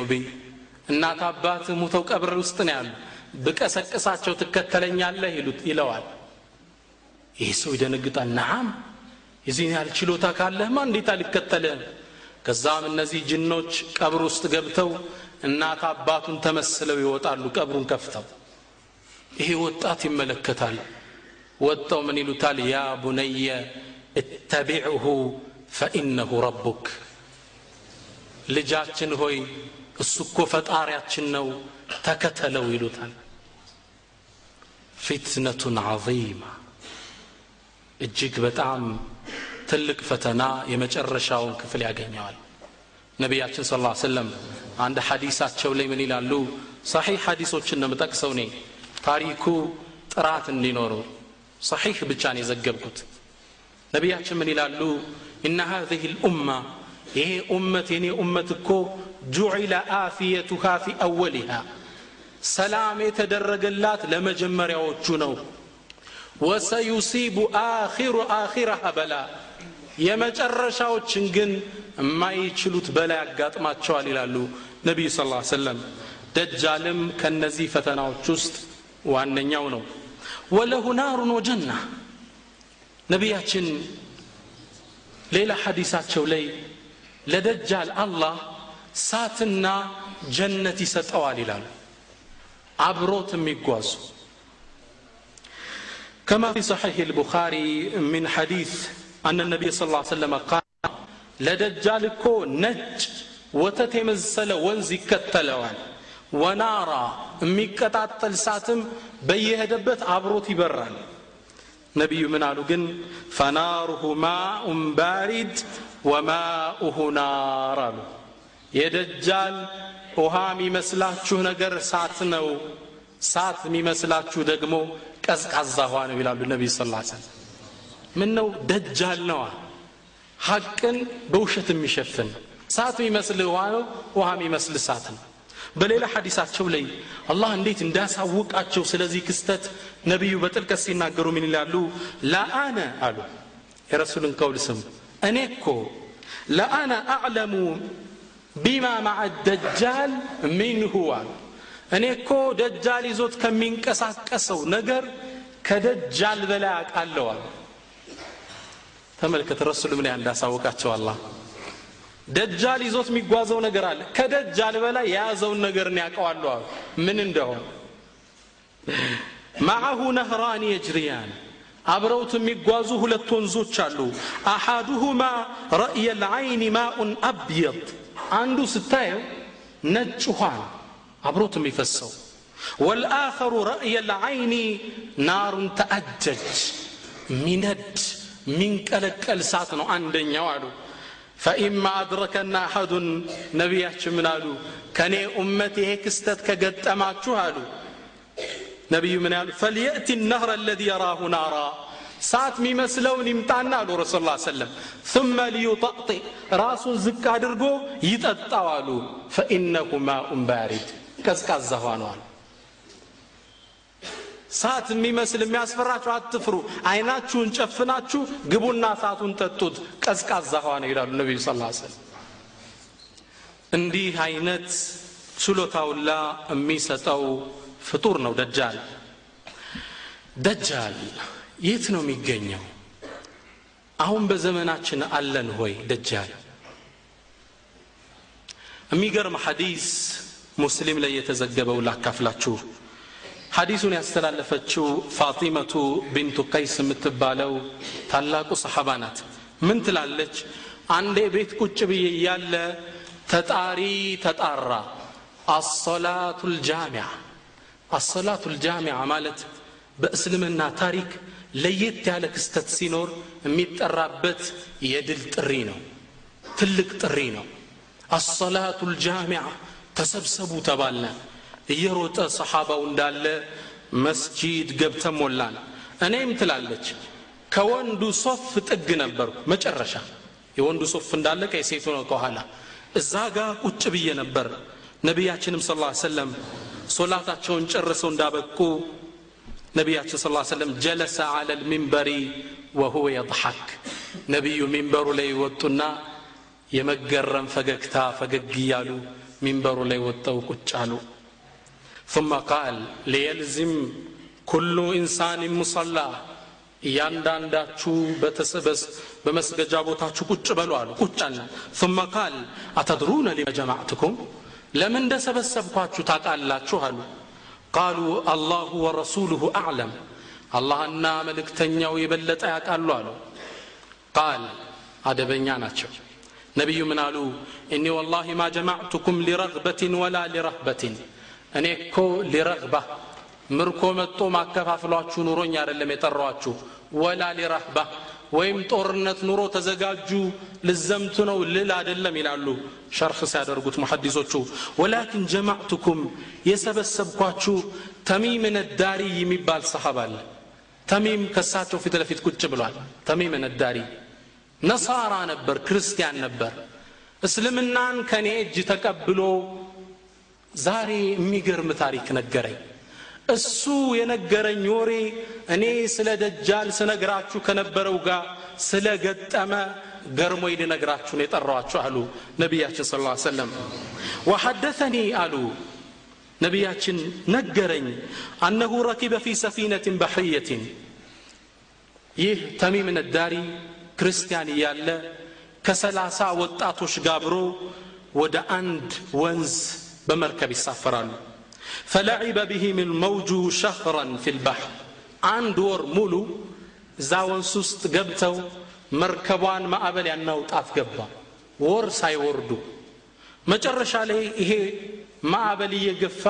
ቢ እናት አባት ሙተው ቀብር ውስጥ ነው ያሉ። ብቀሰቅሳቸው ትከተለኛለህ ይለዋል። ይህ ሰው ይደነግጣል። نعم የዚህን ያህል ችሎታ ካለህማ እንዴት አልከተልህም? ከዛም እነዚህ ጅኖች ቀብር ውስጥ ገብተው እናት አባቱን ተመስለው ይወጣሉ ቀብሩን ከፍተው። ይሄ ወጣት ይመለከታል። ወጣው ምን ይሉታል? ያ ቡነየ እተቢዕሁ ፈኢነሁ ረቡክ። ልጃችን ሆይ እሱ እኮ ፈጣሪያችን ነው ተከተለው ይሉታል። ፊትነቱን ዐظيማ እጅግ በጣም ትልቅ ፈተና የመጨረሻውን ክፍል ያገኘዋል። ነቢያችን ስ ሰለም አንድ ሐዲሳቸው ላይ ምን ይላሉ? ሰሒሕ ሐዲሶችን ነው የምጠቅሰው እኔ ታሪኩ ጥራት እንዲኖረው ሰሒህ ብቻ ነው የዘገብኩት። ነቢያችን ምን ይላሉ? እና ሀዚህ ልኡማ ይሄ ኡመት የኔ ኡመት እኮ ጁዒለ አፍየቱሃ ፊ አወሊሃ ሰላም የተደረገላት ለመጀመሪያዎቹ ነው። ወሰዩሲቡ አኪሩ አኪረሃ በላ የመጨረሻዎችን ግን የማይችሉት በላይ ያጋጥማቸዋል ይላሉ ነቢዩ ስ ሰለም ደጃልም ከነዚህ ፈተናዎች ውስጥ ዋነኛው ነው ወለሁ ናሩን ወጀና ነቢያችን ሌላ ሐዲሳቸው ላይ ለደጃል አላህ ሳትና ጀነት ይሰጠዋል ይላሉ አብሮት የሚጓዙ كما في صحيح البخاري من حديث أن النبي صلى الله عليه وسلم قال لدجال كو نج ወተት የመሰለ ወንዝ ይከተለዋል ወናራ የሚቀጣጠል ሳትም በየሄደበት አብሮት ይበራል። ነቢዩ ምን አሉ ግን? ፈናሩሁ ማኡን ባሪድ ወማኡሁ ናር አሉ። የደጃል ውሃ የሚመስላችሁ ነገር እሳት ነው። እሳት የሚመስላችሁ ደግሞ ቀዝቃዛ ውሃ ነው ይላሉ ነቢዩ ስ ምን ነው ደጃል ነዋ። ሐቅን በውሸት የሚሸፍን እሳት የሚመስል ውሃ ነው ውሃ የሚመስል እሳት ነው በሌላ ሐዲሳቸው ላይ አላህ እንዴት እንዳሳውቃቸው ስለዚህ ክስተት ነቢዩ በጥልቀት ሲናገሩ ምን ይላሉ? ለአነ አሉ። የረሱልን ቀውል ስሙ። እኔ እኮ ለአነ አዕለሙ ቢማ ማዓ ደጃል ሚንሁ አሉ። እኔ እኮ ደጃል ይዞት ከሚንቀሳቀሰው ነገር ከደጃል በላይ አውቃለሁ ተመልከት ረሱል ምን እንዳሳወቃቸው አላህ ደጃል ይዞት የሚጓዘው ነገር አለ። ከደጃል በላይ የያዘውን ነገር ያውቀዋለሁ አሉ። ምን እንደሆነ? ማዐሁ ነህራን የጅሪያን። አብረውት የሚጓዙ ሁለት ወንዞች አሉ። አሓዱሁማ ረእየ ልዓይን ማኡን አብየጥ አንዱ ስታየው ነጭ ውሃ አብሮት የሚፈሰው። ወልአኸሩ ረእየ ልዓይኒ ናሩን ተአጀጅ። ሚነድ ሚንቀለቀል እሳት ነው አንደኛው አሉ ፈኢማ አድረከና አሐዱን ነቢያችን ምን አሉ? ከእኔ ኡመት ይሄ ክስተት ከገጠማችሁ አሉ። ነቢዩ ምን ያሉ ፈልየእቲ ነህረ አለዚ የራሁ ናራ ሰዓት የሚመስለውን ይምጣና አሉ ረሱል ላ ሰለም ثመ ሊዩጠጢ ራሱን ዝቅ አድርጎ ይጠጣው አሉ። ፈኢነሁ ማኡን ባሪድ ቀዝቃዛ ሆነዋል ሰዓት የሚመስል የሚያስፈራችሁ አትፍሩ። አይናችሁን ጨፍናችሁ ግቡና እሳቱን ጠጡት። ቀዝቃዛ ውሃ ነው ይላሉ ነቢዩ ስ ሰለም እንዲህ አይነት ችሎታውላ የሚሰጠው ፍጡር ነው ደጃል። ደጃል የት ነው የሚገኘው? አሁን በዘመናችን አለን ሆይ ደጃል። የሚገርም ሐዲስ ሙስሊም ላይ የተዘገበው ላካፍላችሁ ሐዲሱን ያስተላለፈችው ፋጢመቱ ቢንቱ ቀይስ የምትባለው ታላቁ ሰሓባ ናት። ምን ትላለች? አንዴ ቤት ቁጭ ብዬ እያለ ተጣሪ ተጣራ። አሰላቱ ልጃሚያ አሰላቱ ልጃሚያ ማለት በእስልምና ታሪክ ለየት ያለ ክስተት ሲኖር የሚጠራበት የድል ጥሪ ነው ትልቅ ጥሪ ነው። አሰላቱ ልጃሚያ ተሰብሰቡ ተባልነ እየሮጠ ሰሓባው እንዳለ መስጂድ ገብተ ሞላን። እኔም ትላለች ከወንዱ ሶፍ ጥግ ነበርኩ መጨረሻ። የወንዱ ሶፍ እንዳለቀ የሴቱ ነው ከኋላ እዛ ጋር ቁጭ ብዬ ነበር። ነቢያችንም ስ ሰለም ሶላታቸውን ጨርሰው እንዳበቁ ነቢያችን ስ ሰለም جلس على المنبر وهو يضحك። ነቢዩ ሚንበሩ ላይ ወጡና የመገረም ፈገግታ ፈገግ እያሉ ሚንበሩ ላይ ወጠው ቁጭ አሉ ثم قال ليلزم كل إنسان مصلى እያንዳንዳችሁ በተሰበስ በመስገጃ ቦታችሁ ቁጭ በሉ አሉ ቁጭ አለ ثم قال أتدرون لما جمعتكم ለምን እንደሰበሰብኳችሁ ታውቃላችሁ አሉ ቃሉ አላሁ ወረሱሉሁ አዕለም አላህና መልእክተኛው የበለጠ ያውቃሉ አሉ ቃል አደበኛ ናቸው ነቢዩ ምን አሉ እኒ ወላሂ ማ ጀማዕቱኩም ሊረግበትን ወላ ሊረህበትን እኔ እኮ ሊረግባ ምርኮ መጦ ማከፋፍሏችሁ ኑሮኝ አይደለም የጠራዋችሁ ወላ ሊረህባ ወይም ጦርነት ኑሮ ተዘጋጁ ልዘምቱ ነው ልል አይደለም ይላሉ ሸርፍ ሲያደርጉት ሙሐዲሶቹ። ወላኪን ጀማዕቱኩም የሰበሰብኳችሁ ተሚም ነዳሪ የሚባል ሰሃብ አለ። ተሚም ከሳቸው ፊት ለፊት ቁጭ ብሏል። ተሚም ነዳሪ ነሳራ ነበር ክርስቲያን ነበር። እስልምናን ከኔ እጅ ተቀብሎ ዛሬ የሚገርም ታሪክ ነገረኝ። እሱ የነገረኝ ወሬ እኔ ስለ ደጃል ስነግራችሁ ከነበረው ጋር ስለ ገጠመ ገርሞ ልነግራችሁን የጠራዋችሁ አሉ ነቢያችን ስለ ሰለም ወሐደተኒ አሉ ነቢያችን ነገረኝ አነሁ ረኪበ ፊ ሰፊነትን ባሕርየትን ይህ ተሚም ነዳሪ ክርስቲያን እያለ ከሰላሳ ወጣቶች ጋብሮ ወደ አንድ ወንዝ በመርከብ ይሳፈራሉ። ፈለዒበ ብህም ልመውጁ ሸህረን ፊ ልባሕር አንድ ወር ሙሉ እዛ ወንስ ውስጥ ገብተው መርከቧን ማዕበል ያናውጣት ገባ። ወር ሳይወርዱ መጨረሻ ላይ ይሄ ማዕበል እየገፋ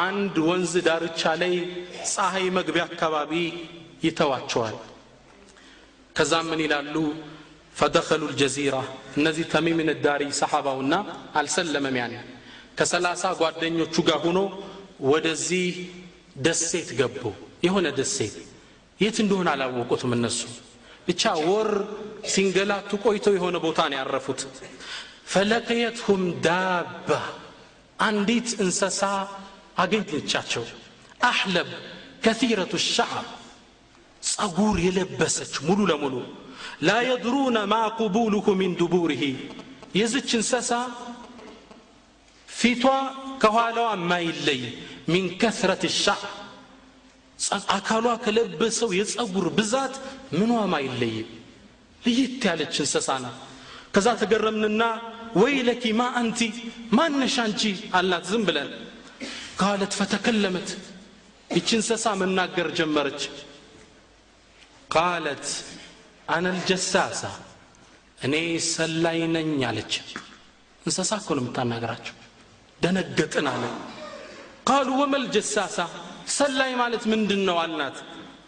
አንድ ወንዝ ዳርቻ ላይ ፀሐይ መግቢያ አካባቢ ይተዋቸዋል። ከዛም ምን ይላሉ? ፈደኸሉ ልጀዚራ እነዚህ ተሚምን ዳሪ ሰሓባውና አልሰለመም ያኔ ከሰላሳ ጓደኞቹ ጋር ሆኖ ወደዚህ ደሴት ገቡ። የሆነ ደሴት የት እንደሆነ አላወቁትም እነሱ ብቻ ወር ሲንገላቱ ቆይተው የሆነ ቦታ ነው ያረፉት። ፈለቀየትሁም ዳባ አንዲት እንስሳ አገኘቻቸው። አሕለብ ከሲረቱ ሸዓብ ጸጉር የለበሰች ሙሉ ለሙሉ ላ የድሩነ ማ ቁቡሉሁ ሚን ዱቡሪሂ የዝች እንስሳ ፊቷ ከኋላዋ የማይለይ ሚን ከثረት ሻዕ አካሏ ከለበሰው የጸጉር ብዛት ምኗም አይለይም ልይት ያለች እንሰሳ ናት። ከዛ ተገረምንና ወይለኪ ማ አንቲ ማነሽ አንቺ አልናት ዝም ብለን ቃለት ፈተከለመት። ይቺ እንሰሳ መናገር ጀመረች። ቃለት አነ ልጀሳሳ እኔ ሰላይ ነኝ አለች። እንሰሳ እኮ ነው የምታናገራቸው ደነገጥን አለ። ቃሉ ወመል ጀሳሳ ሰላይ ማለት ምንድን ነው አልናት።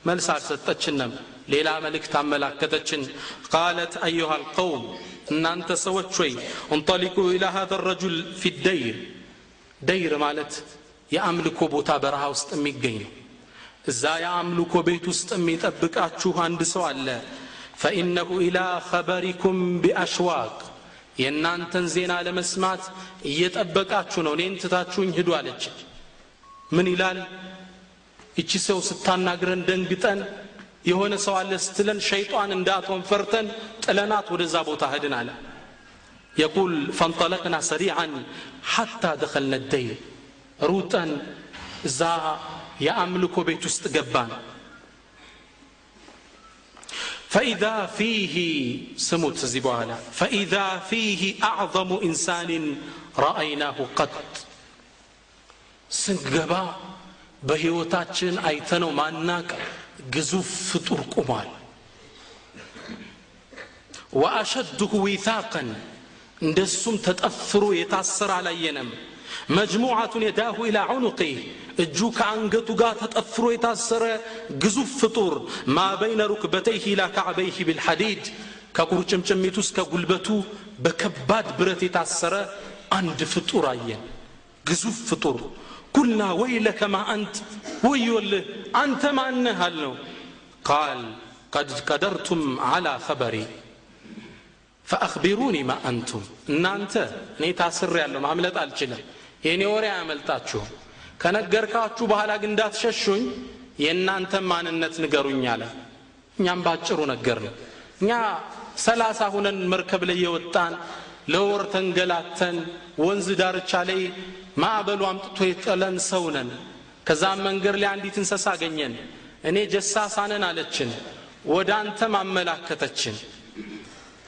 መልስ አልሰጠችንም። ሌላ መልእክት አመላከተችን። ቃለት አዩሃ ልቀውም እናንተ ሰዎች ወይ እንጠሊቁ ኢላ ሀዘ ረጁል ፊ ደይር። ደይር ማለት የአምልኮ ቦታ በረሃ ውስጥ የሚገኝ ነው። እዛ የአምልኮ ቤት ውስጥ የሚጠብቃችሁ አንድ ሰው አለ። ፈኢነሁ ኢላ ኸበሪኩም ቢአሽዋቅ። የእናንተን ዜና ለመስማት እየጠበቃችሁ ነው። እኔን ትታችሁኝ ሂዱ አለች። ምን ይላል? እቺ ሰው ስታናግረን ደንግጠን የሆነ ሰው አለ ስትለን ሸይጣን እንዳትሆን ፈርተን ጥለናት ወደዛ ቦታ ሄድን አለ። የቁል ፈንጠለቅና ሰሪዓን ሐታ ደኸልነ ደይን ሩጠን እዛ የአምልኮ ቤት ውስጥ ገባን። فإذا فيه سموت زبوالا فإذا فيه أعظم إنسان رأيناه قط سنقبا በህይወታችን አይተነው ማናቅ ግዙፍ ፍጡር ቁሟል ወአሸድሁ ዊታቀን እንደሱም ተጠፍሮ የታሰረ አላየንም መጅሙዓቱን የዳሁ ኢላ ዑኑቂ እጁ ከአንገቱ ጋር ተጠፍሮ የታሰረ ግዙፍ ፍጡር ማ በይነ ሩክበተይህ ኢላ ካዕበይህ ቢልሐዲድ ከቁርጭምጭሚቱ እስከ ጉልበቱ በከባድ ብረት የታሰረ አንድ ፍጡር አየን። ግዙፍ ፍጡር። ቁልና ወይለከ ማ አንት ወዮልህ አንተ ማነህ አልነው። ቃል ቀድ ቀደርቱም ዓላ ኸበሪ ፈአኽቢሩኒ ማ አንቱም። እናንተ እኔ ታስር ያለሁ ማምለጥ አልችልም የእኔ ወሬ አያመልጣችሁም። ከነገርካችሁ በኋላ ግን እንዳትሸሹኝ የእናንተን ማንነት ንገሩኝ አለ። እኛም ባጭሩ ነገር ነው እኛ ሰላሳ ሁነን መርከብ ላይ የወጣን ለወር ተንገላተን ወንዝ ዳርቻ ላይ ማዕበሉ አምጥቶ የጠለን ሰው ነን። ከዛም መንገድ ላይ አንዲት እንሰሳ አገኘን። እኔ ጀሳሳነን አለችን ወደ አንተም አመላከተችን።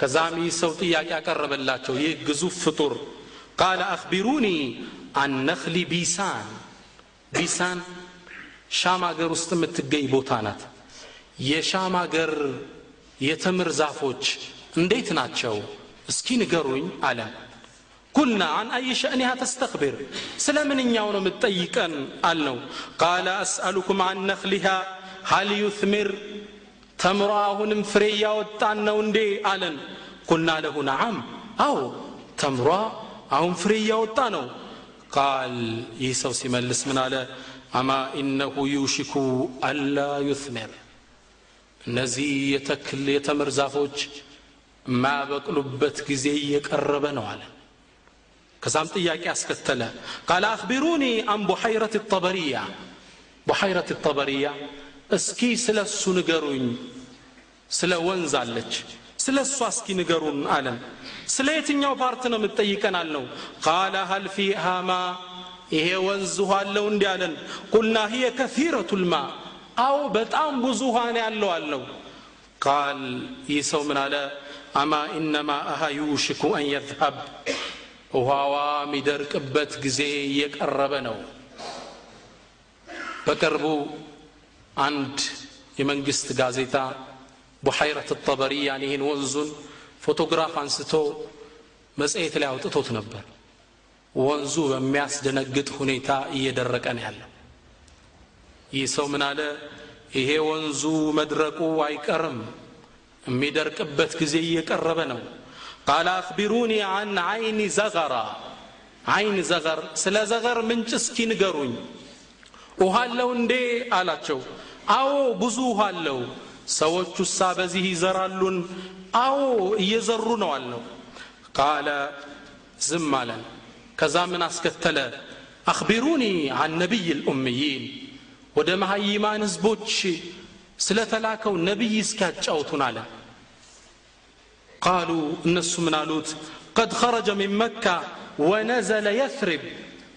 ከዛም ይህ ሰው ጥያቄ ያቀረበላቸው ይህ ግዙፍ ፍጡር قال أخبروني عن نخل بيسان ቢሳን ሻም አገር ውስጥ የምትገኝ ቦታ ናት። የሻም አገር የተምር ዛፎች እንዴት ናቸው? እስኪ ንገሩኝ አለ። قلنا عن أي شأنها تستخبر ስለ ምንኛው ነው የምትጠይቀን አልነው። قال أسألكم عن نخلها هل يثمر ተምሮ አሁንም ፍሬ እያወጣን ነው እንዴ አለን። قلنا له نعم አዎ ተምሯ አሁን ፍሬ እያወጣ ነው قال ይህ ሰው ሲመልስ ምን አለ أما إنه يوشك ألا يثمر እነዚህ የተክል የተምር ዛፎች የማያበቅሉበት ጊዜ እየቀረበ ነው አለ። ከዛም ጥያቄ አስከተለ። قال أخبروني عن بحيرة طبرية بحيرة طبرية እስኪ ስለ እሱ ንገሩኝ። ስለ ወንዝ አለች። ስለ እሷ እስኪ ንገሩን አለን ስለ የትኛው part ነው የምትጠይቀን? አልነው። قال هل فيها ይሄ ወንዝ ውሃ አለው እንዲ አለን። قلنا هي كثيرة الماء አዎ በጣም ብዙ ውሃን ያለው አልነው። قال ይህ ሰው ምን አለ? أما إن ماءها يوشك أن يذهب ውሃዋ የሚደርቅበት ጊዜ እየቀረበ ነው። በቅርቡ አንድ የመንግስት ጋዜጣ ቡሐይረት ጠበሪያን ይህን ወንዙን ፎቶግራፍ አንስቶ መጽሔት ላይ አውጥቶት ነበር። ወንዙ በሚያስደነግጥ ሁኔታ እየደረቀ ነው ያለው። ይህ ሰው ምን አለ? ይሄ ወንዙ መድረቁ አይቀርም። የሚደርቅበት ጊዜ እየቀረበ ነው። ቃል አክቢሩኒ አን አይኒ ዘገራ። አይን ዘገር ስለ ዘገር ምንጭ እስኪ ንገሩኝ። ውሃ አለው እንዴ? አላቸው። አዎ ብዙ ውሃ አለው። ሰዎች ውሳ በዚህ ይዘራሉን አዎ እየዘሩ ነው አልነው ቃለ ዝም አለን። ከዛ ምን አስከተለ? አክቢሩኒ አን ነቢይ ልኡምይን ወደ መሀይማን ህዝቦች ስለተላከው ነቢይ እስኪያጫውቱን አለ። ቃሉ እነሱ ምን አሉት? ቀድ ኸረጀ ሚን መካ ወነዘለ የትሪብ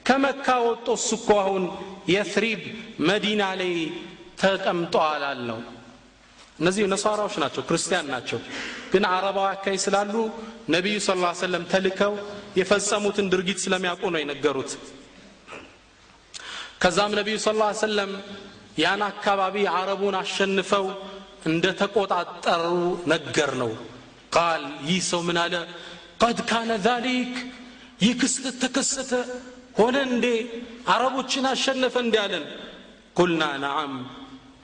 ከመካ ወጦ እሱ አሁን የትሪብ መዲና ላይ ተቀምጠዋል አልነው እነዚህ ነሳራዎች ናቸው ክርስቲያን ናቸው። ግን አረባዊ አካባቢ ስላሉ ነቢዩ ስ ሰለም ተልከው የፈጸሙትን ድርጊት ስለሚያውቁ ነው የነገሩት። ከዛም ነቢዩ ስ ሰለም ያን አካባቢ አረቡን አሸንፈው እንደ ተቆጣጠሩ ነገር ነው ቃል ይህ ሰው ምን አለ? ቀድ ካነ ዛሊክ ይህ ክስተት ተከሰተ ሆነ እንዴ? አረቦችን አሸነፈ እንዲ ቁልና ነዓም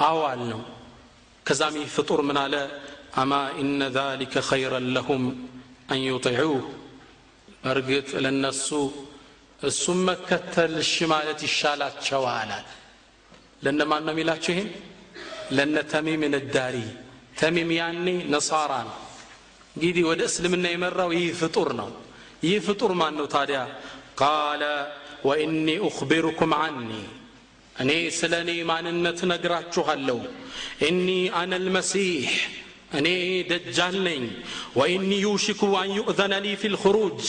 አዋል ነው ከዛም ይህ ፍጡር ምን አለ? አማ ኢነ ዛሊከ ኸይረን ለሁም አን ዩጢዑህ። በእርግጥ ለነሱ እሱም መከተል እሺ ማለት ይሻላቸዋል አለ። ለነማን ነው የሚላቸው ይሄን? ለነ ተሚም ንዳሪ ተሚም ያኔ ነሳራ ነው። እንግዲህ ወደ እስልምና የመራው ይህ ፍጡር ነው። ይህ ፍጡር ማን ነው ታዲያ? ቃለ ወኢኒ ኡክቢሩኩም አኒ እኔ ስለ እኔ ማንነት ነግራችኋለሁ እኒ አነ ልመሲሕ እኔ ደጃል ነኝ ወኢኒ ዩሽኩ አን ዩእዘነ ሊ ፊ ልኹሩጅ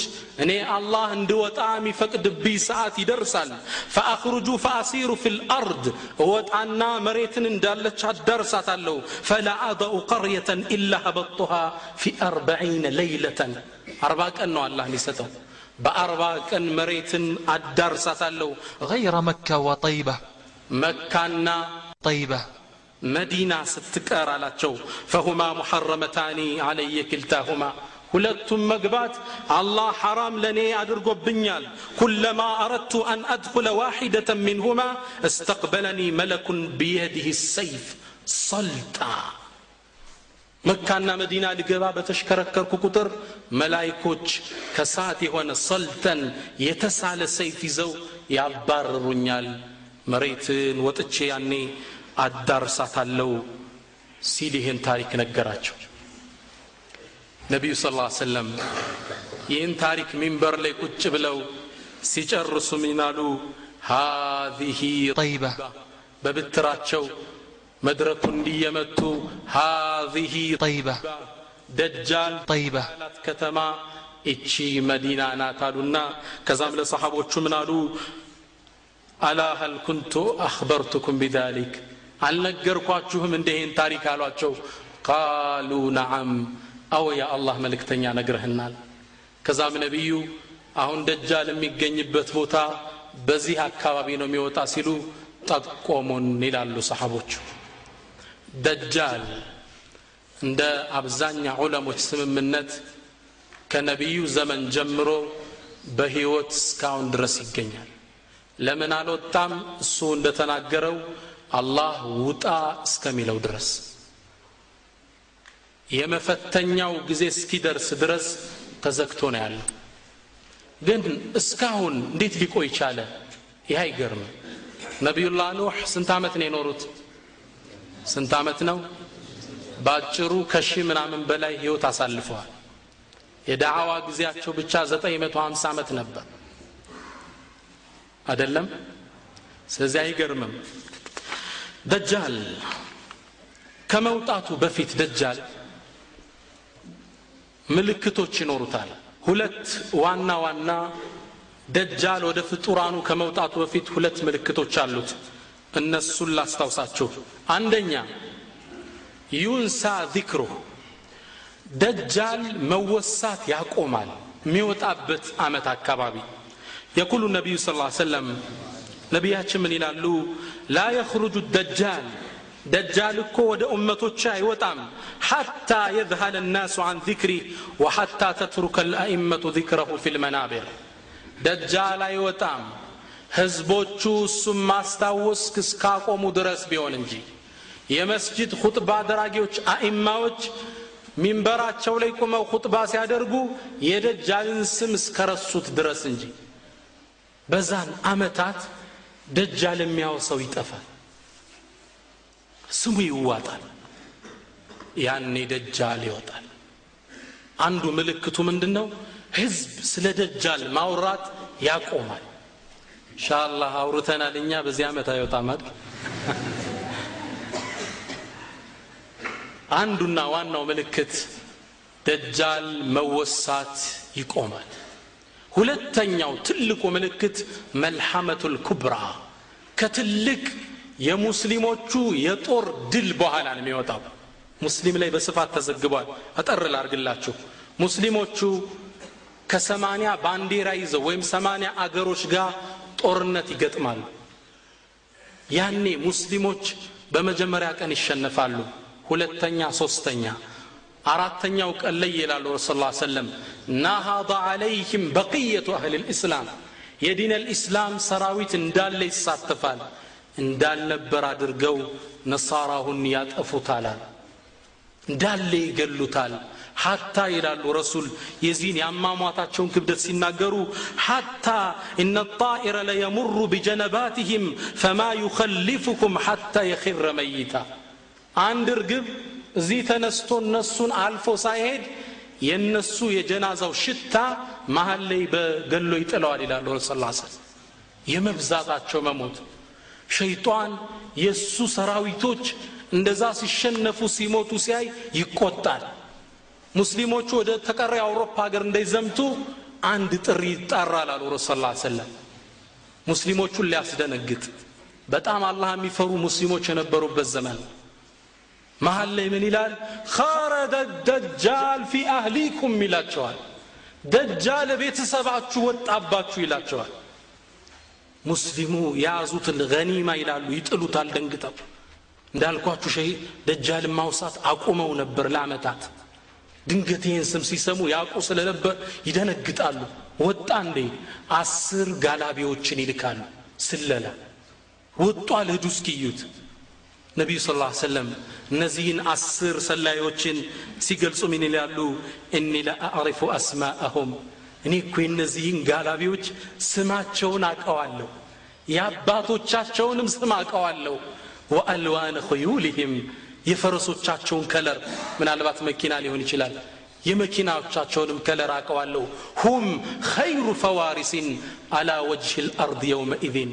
እኔ አላህ እንድወጣ የሚፈቅድብኝ ሰዓት ይደርሳል ፈአኽሩጁ ፈአሲሩ ፊ ልአርድ እወጣና መሬትን እንዳለች አዳርሳታለሁ ፈላ አደኡ ቀርየተን ኢላ ሀበጡሃ ፊ አርበዒነ ለይለተን አርባ ቀን ነው አላህ የሚሰጠው በአርባ ቀን መሬትን አዳርሳታለሁ ገይረ መካ ወጠይባ መካና ጠይባ መዲና ስትቀር አላቸው። ፈሁማ ሙሐረመታኒ አለየ ክልታሁማ ሁለቱም መግባት አላህ ሐራም ለእኔ አድርጎብኛል። ኩለማ አረድቱ አን አድኩለ ዋሒደተን ሚንሁማ እስተቅበለኒ መለኩን ብየድህ ሰይፍ ሰልጣ። መካና መዲና ልገባ በተሽከረከርኩ ቁጥር መላይኮች ከሰዓት የሆነ ሰልጠን የተሳለ ሰይፍ ይዘው ያባረሩኛል። መሬትን ወጥቼ ያኔ አዳርሳታለው ሲል ይህን ታሪክ ነገራቸው። ነቢዩ ስ ሰለም ይህን ታሪክ ሚንበር ላይ ቁጭ ብለው ሲጨርሱ ምናሉ ሃዚህ ጠይባ በብትራቸው መድረኩ እንዲየመቱ ሃዚህ ጠይባ ደጃል ጠይባ ከተማ እቺ መዲና ናት አሉና ከዛም ለሰሓቦቹ ምናሉ አላ ሀል ኩንቱ አኽበርቱኩም ቢዛሊክ? አልነገርኳችሁም እንደ ይህን ታሪክ አሏቸው። ቃሉ ነዓም አዎ የአላህ መልእክተኛ ነግረህናል። ከዛም ነቢዩ አሁን ደጃል የሚገኝበት ቦታ በዚህ አካባቢ ነው የሚወጣ ሲሉ ጠቆሙን ይላሉ ሰሓቦቹ። ደጃል እንደ አብዛኛ ዑለሞች ስምምነት ከነቢዩ ዘመን ጀምሮ በህይወት እስካሁን ድረስ ይገኛል ለምን አልወጣም? እሱ እንደተናገረው አላህ ውጣ እስከሚለው ድረስ። የመፈተኛው ጊዜ እስኪደርስ ድረስ ተዘግቶ ነው ያለው። ግን እስካሁን እንዴት ሊቆይ ቻለ? ይህ አይገርም ነቢዩላህ ኑሕ ስንት ዓመት ነው የኖሩት? ስንት ዓመት ነው? በአጭሩ ከሺህ ምናምን በላይ ህይወት አሳልፈዋል። የዳዕዋ ጊዜያቸው ብቻ 950 ዓመት ነበር አይደለም? ስለዚህ አይገርምም። ደጃል ከመውጣቱ በፊት ደጃል ምልክቶች ይኖሩታል። ሁለት ዋና ዋና ደጃል ወደ ፍጡራኑ ከመውጣቱ በፊት ሁለት ምልክቶች አሉት። እነሱን ላስታውሳችሁ። አንደኛ ዩንሳ ዚክሩ። ደጃል መወሳት ያቆማል የሚወጣበት አመት አካባቢ የኩሉ ነቢዩ ስ ሰለም ነቢያችን ምን ይላሉ? ላ የኽሩጁ ደጃል ደጃል እኮ ወደ እመቶች አይወጣም። ሐታ የዝሃለ ናሱ አን ዚክሪ ወሐታ ተትሩከ ልአኢመቱ ዚክረሁ ፊ ልመናብር ደጃል አይወጣም። ህዝቦቹ እሱም ማስታወስ እስካቆሙ ድረስ ቢሆን እንጂ። የመስጅድ ሁጥባ አደራጊዎች አእማዎች ሚንበራቸው ላይ ቁመው ሁጥባ ሲያደርጉ የደጃልን ስም እስከረሱት ድረስ እንጂ። በዛን አመታት ደጃል የሚያወሰው ይጠፋል ስሙ ይዋጣል ያኔ ደጃል ይወጣል። አንዱ ምልክቱ ምንድን ነው ህዝብ ስለ ደጃል ማውራት ያቆማል። ኢንሻአላህ አውርተናል። እኛ በዚህ ዓመት አይወጣም አይደል? [laughs] አንዱና ዋናው ምልክት ደጃል መወሳት ይቆማል ሁለተኛው ትልቁ ምልክት መልሐመቱል ኩብራ ከትልቅ የሙስሊሞቹ የጦር ድል በኋላ ነው የሚወጣው። ሙስሊም ላይ በስፋት ተዘግቧል። አጠር ላርግላችሁ ሙስሊሞቹ ከሰማንያ ባንዲራ ይዘው ወይም ሰማንያ አገሮች ጋር ጦርነት ይገጥማሉ። ያኔ ሙስሊሞች በመጀመሪያ ቀን ይሸነፋሉ። ሁለተኛ ሶስተኛ አራተኛው ቀን ላይ ይላሉ ረሱል ላ ሰለም ናሃض አለይህም በቅየቱ አህል ልእስላም የዲን ልእስላም ሰራዊት እንዳለ ይሳተፋል እንዳልነበር አድርገው ነሳራሁን ያጠፉታላል እንዳለ ይገሉታል። ሐታ ይላሉ ረሱል የዚህን የአሟሟታቸውን ክብደት ሲናገሩ ሐታ እነ ጣኢረ ለየሙሩ ቢጀነባትህም ፈማ ዩኸሊፉኩም ሐታ የኽረ መይታ። አንድ እርግብ እዚህ ተነስቶ እነሱን አልፎ ሳይሄድ የነሱ የጀናዛው ሽታ መሀል ላይ በገሎ ይጥለዋል ይላሉ ረሱ ስ የመብዛታቸው መሞት። ሸይጣን የእሱ ሰራዊቶች እንደዛ ሲሸነፉ ሲሞቱ ሲያይ ይቆጣል። ሙስሊሞቹ ወደ ተቀረ የአውሮፓ ሀገር እንዳይዘምቱ አንድ ጥሪ ይጣራል አሉ ረሱ ስ ሰለም ሙስሊሞቹን ሊያስደነግጥ በጣም አላህ የሚፈሩ ሙስሊሞች የነበሩበት ዘመን መሀል ላይ ምን ይላል? ኸረደ ደጃል ፊ አህሊኩም ይላቸዋል። ደጃል ቤተሰባችሁ ወጣባችሁ ይላቸዋል። ሙስሊሙ የያዙትን ገኒማ ይላሉ ይጥሉታል ደንግጠው። እንዳልኳችሁ ሸይ ደጃል ማውሳት አቁመው ነበር ለአመታት ድንገት ይህን ስም ሲሰሙ ያውቁ ስለነበር ይደነግጣሉ። ወጣ እንዴ? አስር ጋላቢዎችን ይልካሉ። ስለላ። ወጧል ሂዱ እስኪዩት ነቢዩ ስ ላ ሰለም እነዚህን አስር ሰላዮችን ሲገልጹ ምን ይላሉ? እኒ ለአዕሪፉ አስማአሁም እኔ እኮ እነዚህን ጋላቢዎች ስማቸውን አቀዋለሁ የአባቶቻቸውንም ስም አቀዋለሁ وألوان خيولهم የፈረሶቻቸውን color ምናልባት መኪና ሊሆን ይችላል የመኪናዎቻቸውንም color አቀዋለሁ هم خير فوارس على وجه الأرض يومئذ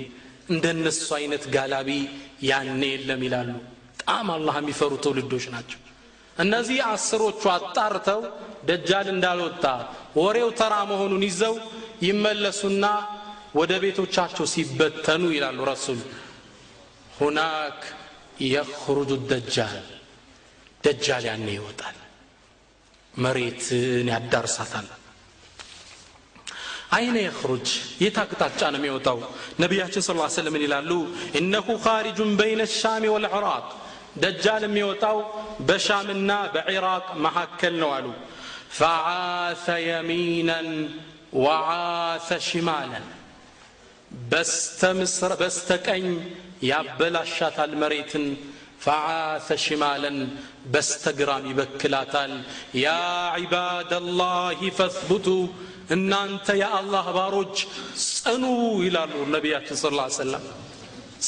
እንደነሱ አይነት ጋላቢ ያኔ የለም ይላሉ። በጣም አላህ የሚፈሩ ትውልዶች ናቸው። እነዚህ አስሮቹ አጣርተው ደጃል እንዳልወጣ ወሬው ተራ መሆኑን ይዘው ይመለሱና ወደ ቤቶቻቸው ሲበተኑ ይላሉ ረሱል። ሁናክ የኽሩጁ ደጃል ደጃል ያኔ ይወጣል። መሬትን ያዳርሳታል አይነ የኽሩጅ የት አቅጣጫ ነው የሚወጣው። ነቢያችን ስ ሰለም ይላሉ? እነሁ ካሪጁን በይነ ሻሚ ወልዕራቅ ደጃል የሚወጣው በሻምና በዒራቅ መካከል ነው አሉ። ፈዓሰ የሚናን ወዓሰ ሽማለን በስተቀኝ ያበላሻታል መሬትን። ፈዓሰ ሽማለን በስተግራም ይበክላታል። ያ ዒባድ ላህ ፈትቡቱ እናንተ የአላህ ባሮች ጽኑ ይላሉ ነቢያችን ስ ላ ሰለም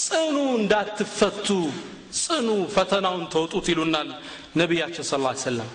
ጽኑ እንዳትፈቱ ጽኑ ፈተናውን ተውጡት ይሉናል ነቢያችን ስ ላ ሰለም